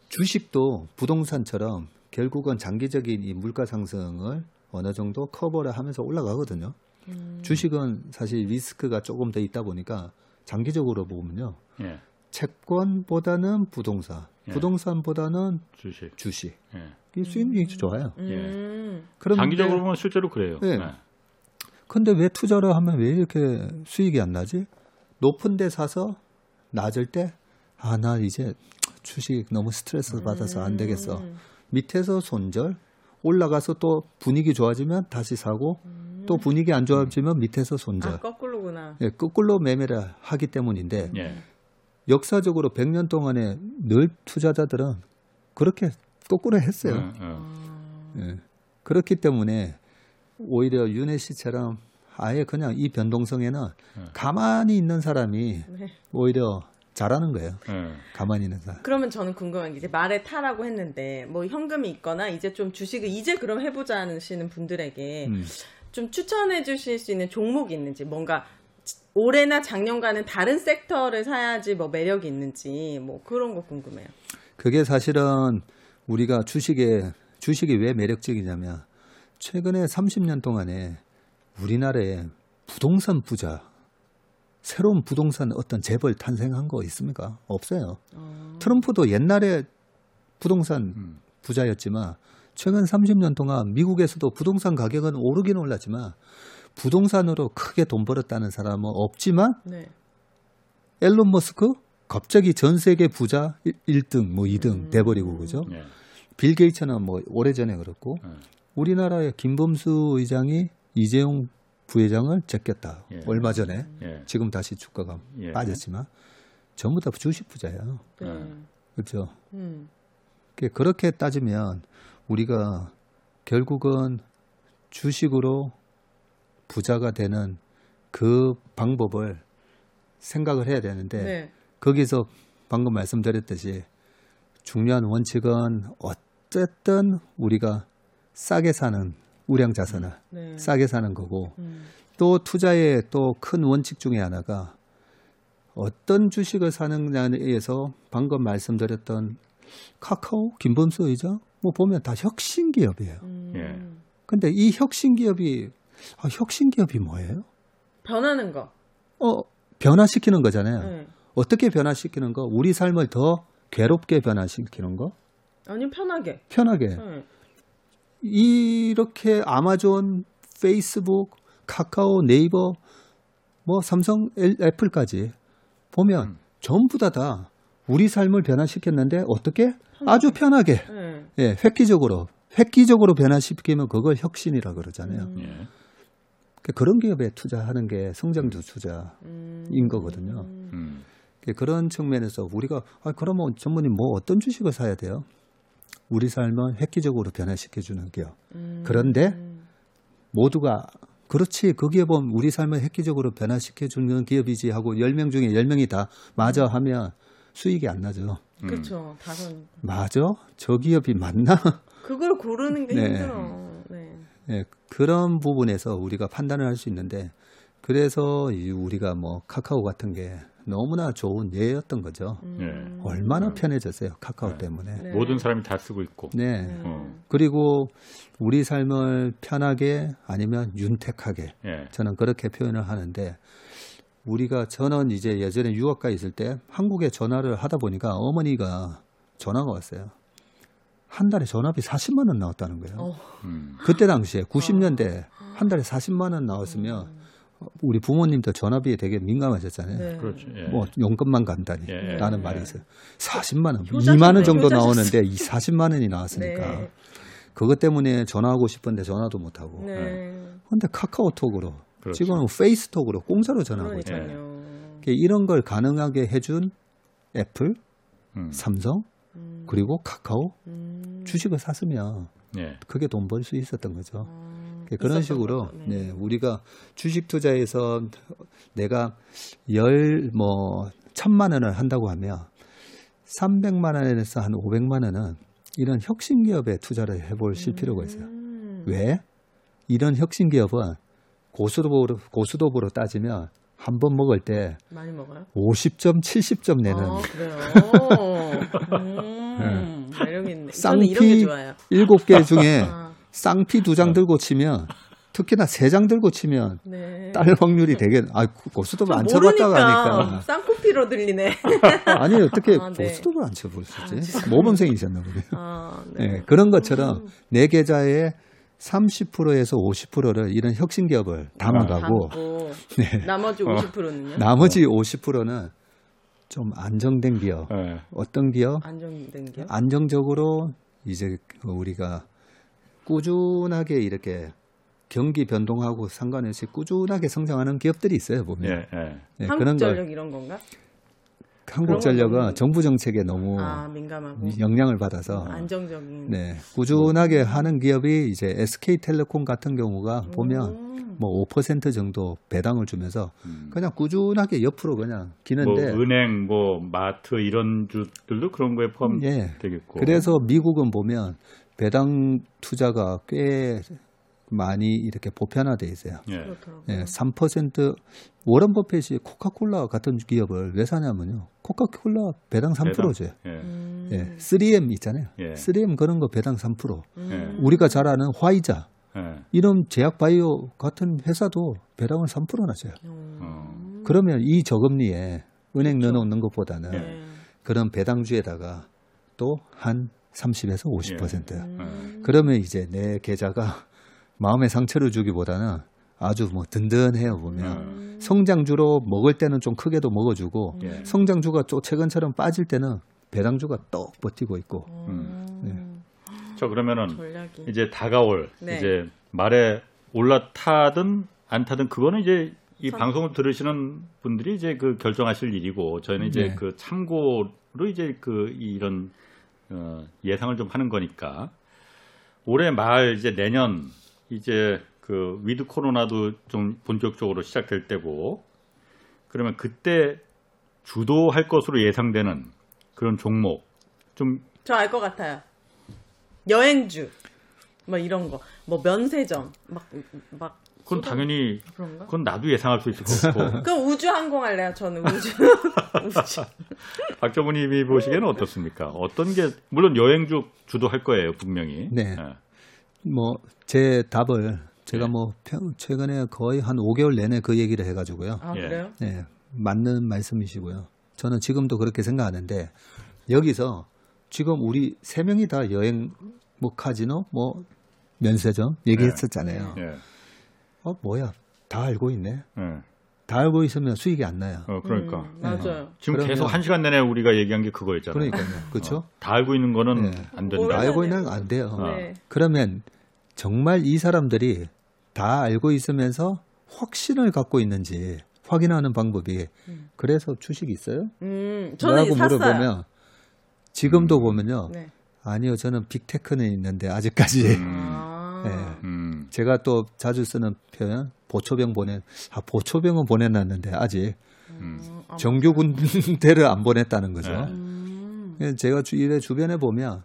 주식도 부동산처럼 결국은 장기적인 이 물가 상승을 어느 정도 커버를 하면서 올라가거든요. 음. 주식은 사실 리스크가 조금 더 있다 보니까 장기적으로 보면요. 예. 채권보다는 부동산, 예. 부동산보다는 주식. 주식. 예. 이 수익률이 좋아요. 음. 그런데 장기적으로 보면 실제로 그래요. 네. 예. 근데 왜 투자를 하면 왜 이렇게 수익이 안 나지? 높은 데 사서 낮을 때 아, 나 이제 주식 너무 스트레스 받아서 안 되겠어. 음. 밑에서 손절, 올라가서 또 분위기 좋아지면 다시 사고, 또 분위기 안 좋아지면 밑에서 손절. 아, 거꾸로구나. 예, 거꾸로 매매를 하기 때문인데 예. 역사적으로 100년 동안에 늘 투자자들은 그렇게 거꾸로 했어요. 어, 어. 예. 그렇기 때문에 오히려 윤혜 씨처럼 아예 그냥 이 변동성에는 가만히 있는 사람이 네. 오히려 잘하는 거예요. 예. 음. 가만히 있는 사람. 그러면 저는 궁금한 게 이제 말에 타라고 했는데 뭐 현금이 있거나 이제 좀 주식을 이제 그럼 해보자 하시는 분들에게 음. 좀 추천해 주실 수 있는 종목이 있는지 뭔가 올해나 작년과는 다른 섹터를 사야지 뭐 매력이 있는지 뭐 그런 거 궁금해요. 그게 사실은 우리가 주식에 주식이 왜 매력적이냐면 최근에 30년 동안에 우리나라에 부동산 부자 새로운 부동산 어떤 재벌 탄생한 거 있습니까? 없어요. 트럼프도 옛날에 부동산 음. 부자였지만 최근 30년 동안 미국에서도 부동산 가격은 오르긴 올랐지만 부동산으로 크게 돈 벌었다는 사람은 없지만 네. 앨런 머스크 갑자기 전 세계 부자 1등 뭐 2등 돼버리고 그죠? 예. 빌 게이츠는 뭐 오래전에 그렇고 음. 우리나라의 김범수 의장이 이재용 부회장을 제꼈다. 예. 얼마 전에 예. 지금 다시 주가가 예. 빠졌지만 전부 다 주식 부자예요. 네. 음. 그렇죠? 음. 그- 그렇게 따지면 우리가 결국은 주식으로 부자가 되는 그 방법을 생각을 해야 되는데 네. 거기서 방금 말씀드렸듯이 중요한 원칙은 어쨌든 우리가 싸게 사는 우량 자산을 네. 싸게 사는 거고 음. 또 투자의 또 큰 원칙 중에 하나가 어떤 주식을 사느냐에 의해서 방금 말씀드렸던 카카오, 김범수 의장 뭐 보면 다 혁신 기업이에요. 음. 예. 근데 이 혁신 기업이 아, 혁신 기업이 뭐예요? 변하는 거. 어 변화시키는 거잖아요. 네. 어떻게 변화시키는 거? 우리 삶을 더 괴롭게 변화시키는 거? 아니면 편하게. 편하게. 네. 이렇게 아마존, 페이스북, 카카오, 네이버, 뭐 삼성, 엘- 애플까지 보면 음. 전부 다다 우리 삶을 변화시켰는데 어떻게? 아주 편하게. 네. 예, 획기적으로. 획기적으로 변화시키면 그걸 혁신이라 그러잖아요. 음. 예. 그 그런 기업에 투자하는 게 성장주 투자인 음. 거거든요. 음. 그런 측면에서 우리가 아, 그러면 전무님 뭐 어떤 주식을 사야 돼요? 우리 삶을 획기적으로 변화시켜주는 기업. 음. 그런데 모두가 그렇지 그 기업은 우리 삶을 획기적으로 변화시켜주는 기업이지 하고 10명 중에 10명이 다 맞아 하면 수익이 안 나죠. 음. 그렇죠. 다섯. 맞아? 저 기업이 맞나? *laughs* 그걸 고르는 게 네. 힘들어. 네. 예, 그런 부분에서 우리가 판단을 할 수 있는데 그래서 이 우리가 뭐 카카오 같은 게 너무나 좋은 예였던 거죠. 음. 얼마나 편해졌어요 카카오 네. 때문에. 네. 모든 사람이 다 쓰고 있고. 네. 음. 어. 그리고 우리 삶을 편하게 아니면 윤택하게 예. 저는 그렇게 표현을 하는데 우리가 저는 이제 예전에 유학가 있을 때 한국에 전화를 하다 보니까 어머니가 전화가 왔어요. 한 달에 전화비 40만 원 나왔다는 거예요. 어. 음. 그때 당시에 90년대 한 달에 40만 원 나왔으면 우리 부모님도 전화비에 되게 민감하셨잖아요. 네. 그렇죠. 예. 뭐 용건만 간다니 예, 라는 예. 말이 있어요. 40만 원, 효자셨네, 2만 원 정도 효자셨어. 나오는데 이 40만 원이 나왔으니까 네. 그것 때문에 전화하고 싶은데 전화도 못 하고. 네. 근데 카카오톡으로 그렇죠. 지금은 페이스톡으로 공짜로 전화하고 있죠. 그러니까요. 이런 걸 가능하게 해준 애플, 음. 삼성 음. 그리고 카카오 음. 주식을 샀으면 예. 그게 돈 벌 수 있었던 거죠. 아, 그런 식으로 거죠. 네. 우리가 주식 투자에서 내가 열 뭐 천만 원을 한다고 하면 300만 원에서 한 500만 원은 이런 혁신 기업에 투자를 해보실 필요가 있어요. 음. 왜? 이런 혁신 기업은 고수도로 고수도부로 따지면 한 번 먹을 때 많이 먹어요? 50점, 70점 내는 아, 그래요. *laughs* 음, 매력 있네. 쌍피 이런 게 좋아요. 일곱 개 중에 *laughs* 아, 쌍피 두 장 들고 치면 특히나 세 장 들고 치면 네. 딸 확률이 되게 아 고수도부 안 쳐봤다고 하니까 쌍코피로 들리네. *laughs* 아니 어떻게 아, 네. 고수도부를 안 쳐보시지 모범생이셨나 보네요. 아, 네. 네, 그런 것처럼 내 계좌의 30%에서 50%를 이런 혁신 기업을 담아가고 담고 네. 나머지 50%는요? 나머지 50%는 좀 안정된 기업. 예. 아, 어떤 기업? 안정된 게. 안정적으로 이제 우리가 꾸준하게 이렇게 경기 변동하고 상관없이 꾸준하게 성장하는 기업들이 있어요 보면. 예. 예. 네, 그런 걸 한국전력 이런 건가? 한국전력은 정부 정책에 너무 아 민감하고 영향을 받아서 안정적인. 네, 꾸준하게 하는 기업이 이제 SK텔레콤 같은 경우가 보면 음. 뭐5% 정도 배당을 주면서 그냥 꾸준하게 옆으로 그냥 뭐 기는데 은행, 뭐 마트 이런 주들도 그런 거에 예. 포함되겠고. 그래서 미국은 보면 배당 투자가 꽤 많이 이렇게 보편화돼 있어요. 예. 그렇더라고요. 예, 3% 워런 버핏이 코카콜라 같은 기업을 왜 사냐면요. 코카콜라 배당 3%죠. 예. 음. 예, 3M 있잖아요. 예. 3M 그런 거 배당 3%. 예. 우리가 잘 아는 화이자 예. 이런 제약 바이오 같은 회사도 배당을 3%나 줘요. 어. 그러면 이 저금리에 은행 넣어놓는 것보다는 네. 그런 배당주에다가 또한 30에서 50%야. 음. 그러면 이제 내 계좌가 마음의 상처를 주기보다는 아주 뭐 든든해요 보면 음. 성장주로 먹을 때는 좀 크게도 먹어주고 예. 성장주가 또 최근처럼 빠질 때는 배당주가 떡 버티고 있고 음. 네. 저 그러면은 전략이. 이제 다가올 네. 이제 말에 올라타든 안 타든 그거는 이제 이 선- 방송을 들으시는 분들이 이제 그 결정하실 일이고 저희는 이제 네. 그 참고로 이제 그 이런 어, 예상을 좀 하는 거니까 올해 말 이제 내년 이제 그 위드 코로나도 좀 본격적으로 시작될 때고 그러면 그때 주도할 것으로 예상되는 그런 종목 좀 저 알 것 같아요. 여행주. 뭐 이런 거. 뭐 면세점. 막, 막. 그건 당연히 그런가? 그건 나도 예상할 수 있을 것 같고 *laughs* 그럼 우주 항공 할래요, 저는 우주. *laughs* 우주. 박정우님이 보시기에는 어떻습니까? 어떤 게 물론 여행주 주도할 거예요 분명히. 네. 예. 뭐 제 답을 제가 네. 뭐 평- 최근에 거의 한 5개월 내내 그 얘기를 해가지고요. 아, 예. 그래요? 네, 맞는 말씀이시고요. 저는 지금도 그렇게 생각하는데 여기서 지금 우리 세 명이 다 여행 뭐 카지노 뭐 면세점 얘기했었잖아요. 예. 어 뭐야 다 알고 있네. 예. 다 알고 있으면 수익이 안 나요. 어 그러니까 음, 맞아요. 지금 그러면- 계속 한 시간 내내 우리가 얘기한 게 그거였잖아요. 그러니까요. 그렇죠? 어, 다 알고 있는 거는 네. 안 된다. 알고 있는 건 안 돼요. 어. 네. 그러면 정말 이 사람들이 다 알고 있으면서 확신을 갖고 있는지 확인하는 방법이 그래서 주식이 있어요? 음, 저는 샀어요. 물어보면 지금도 음. 보면요. 네. 아니요, 저는 빅테크는 있는데 아직까지 아. 네. 음. 제가 또 자주 쓰는 표현 보초병 보내 아 보초병은 보내놨는데 아직 음. 아, 정규 군대를 안 보냈다는 거죠. 네. 음. 그래서 제가 주, 일에 주변에 보면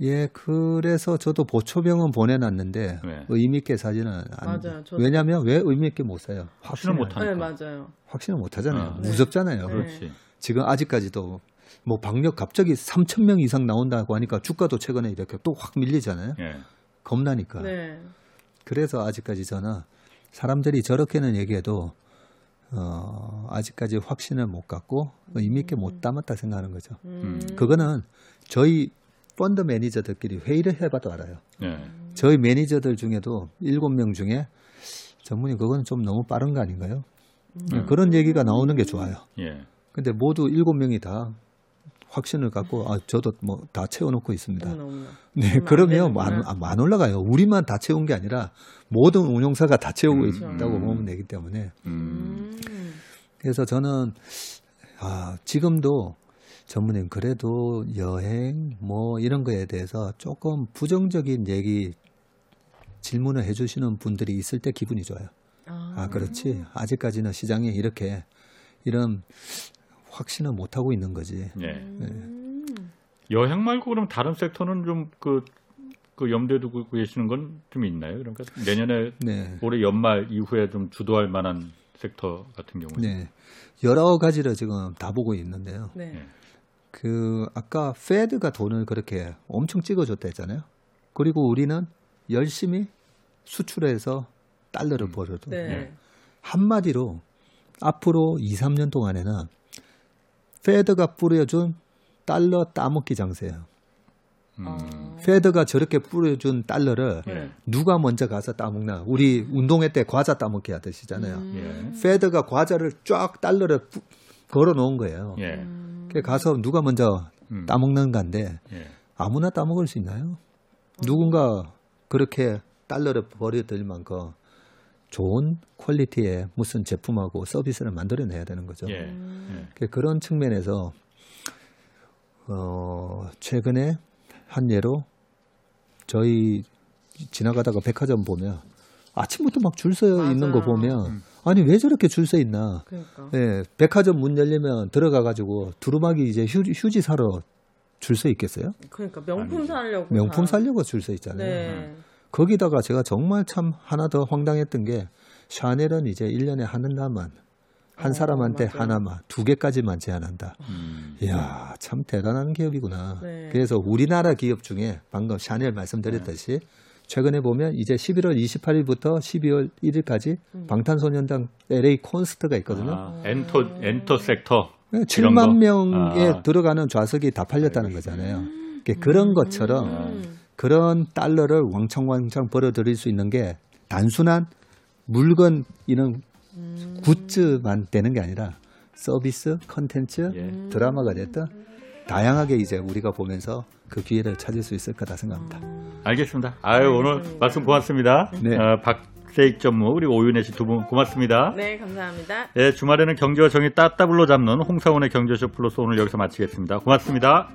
예 그래서 저도 보초병은 보내놨는데 네. 의미 있게 사지는 안 맞아요, 저도. 왜냐하면 왜 의미 있게 못 사요? 확신을 못 안- 네, 하니까. 맞아요. 확신을 못 하잖아요. 어. 네. 무섭잖아요. 네. 그렇지. 지금 아직까지도 뭐 방역 갑자기 3천 명 이상 나온다고 하니까 주가도 최근에 이렇게 또 확 밀리잖아요. 예. 겁나니까. 네. 그래서 아직까지 저는 사람들이 저렇게는 얘기해도 어, 아직까지 확신을 못 갖고 의미 있게 못 담았다 생각하는 거죠. 음. 그거는 저희 펀드 매니저들끼리 회의를 해봐도 알아요. 예. 저희 매니저들 중에도 일곱 명 중에 전문이 그건 좀 너무 빠른 거 아닌가요? 음. 그런 얘기가 나오는 게 좋아요. 예. 근데 모두 일곱 명이 다 확신을 갖고 아 저도 뭐 다 채워놓고 있습니다. 네, 그러면 안뭐 안. 안- 안 올라가요. 우리만 다 채운 게 아니라 모든 운용사가 다 채우고 그렇죠. 있다고 음. 보면 되기 때문에 음. 음. 그래서 저는 아, 지금도 전문님 그래도 여행 뭐 이런 거에 대해서 조금 부정적인 얘기 질문을 해주시는 분들이 있을 때 기분이 좋아요. 아, 아 그렇지 아직까지는 시장에 이렇게 이런 확신을 못 하고 있는 거지. 예. 음. 여행 말고 그럼 다른 섹터는 좀그 그 염두에 두고 계시는 건 좀 있나요? 그러니까 내년에 네. 올해 연말 이후에 좀 주도할 만한 섹터 같은 경우는 네. 여러 가지를 지금 다 보고 있는데요. 네. 예. 그 아까 페드가 돈을 그렇게 엄청 찍어줬다 했잖아요. 그리고 우리는 열심히 수출해서 달러를 벌어도 네. 네. 한마디로 앞으로 2, 3년 동안에는 페드가 뿌려준 달러 따먹기 장세예요. 음. 아. 페드가 저렇게 뿌려준 달러를 예. 누가 먼저 가서 따먹나? 우리 운동회 때 과자 따먹기 하듯이잖아요. 음. 페드가 과자를 쫙 달러를 뿌- 걸어 놓은 거예요. 예. 음. 가서 누가 먼저 음. 따먹는 건데 예. 아무나 따먹을 수 있나요? 누군가 그렇게 달러를 버려들 만큼 좋은 퀄리티의 무슨 제품하고 서비스를 만들어내야 되는 거죠. 예. 음. 예. 그- 그런 측면에서 어, 최근에 한 예로 저희 지나가다가 백화점 보면 아침부터 막 줄 서 있는 거. 보면 아니 왜 저렇게 줄 서 있나? 그러니까. 예, 백화점 문 열리면 들어가 가지고 두루마기 이제 휴지, 휴지 사러 줄 서 있겠어요? 그러니까 명품 아니죠. 사려고. 명품 다- 사려고 줄 서 있잖아요. 네. 거기다가 제가 정말 참 하나 더 황당했던 게 샤넬은 이제 1년에 하나만 한 어, 사람한테 맞아요. 하나만 두 개까지만 제한한다. 음. 이야 참 대단한 기업이구나. 네. 그래서 우리나라 기업 중에 방금 샤넬 말씀드렸듯이 최근에 보면 이제 11월 28일부터 12월 1일까지 방탄소년단 LA 콘서트가 있거든요. 아, 엔터 엔터 섹터. 이런 7만 거? 명에 아. 들어가는 좌석이 다 팔렸다는 거잖아요. 그런음. 것처럼 그런 달러를 왕창왕창 벌어들일 수 있는 게 단순한 물건 이런 굿즈만 되는 게 아니라 서비스, 컨텐츠, 예. 드라마가 됐든 다양하게 이제 우리가 보면서 그 기회를 찾을 수 있을 거다 생각합니다. 알겠습니다. 아유 오늘 말씀 고맙습니다. 네. 어, 박세익 전무 그리고 오윤혜 씨 두 분 고맙습니다. 네, 감사합니다. 예, 주말에는 경제와 정의 따따블로 잡는 홍사훈의 경제쇼 플러스 오늘 여기서 마치겠습니다. 고맙습니다.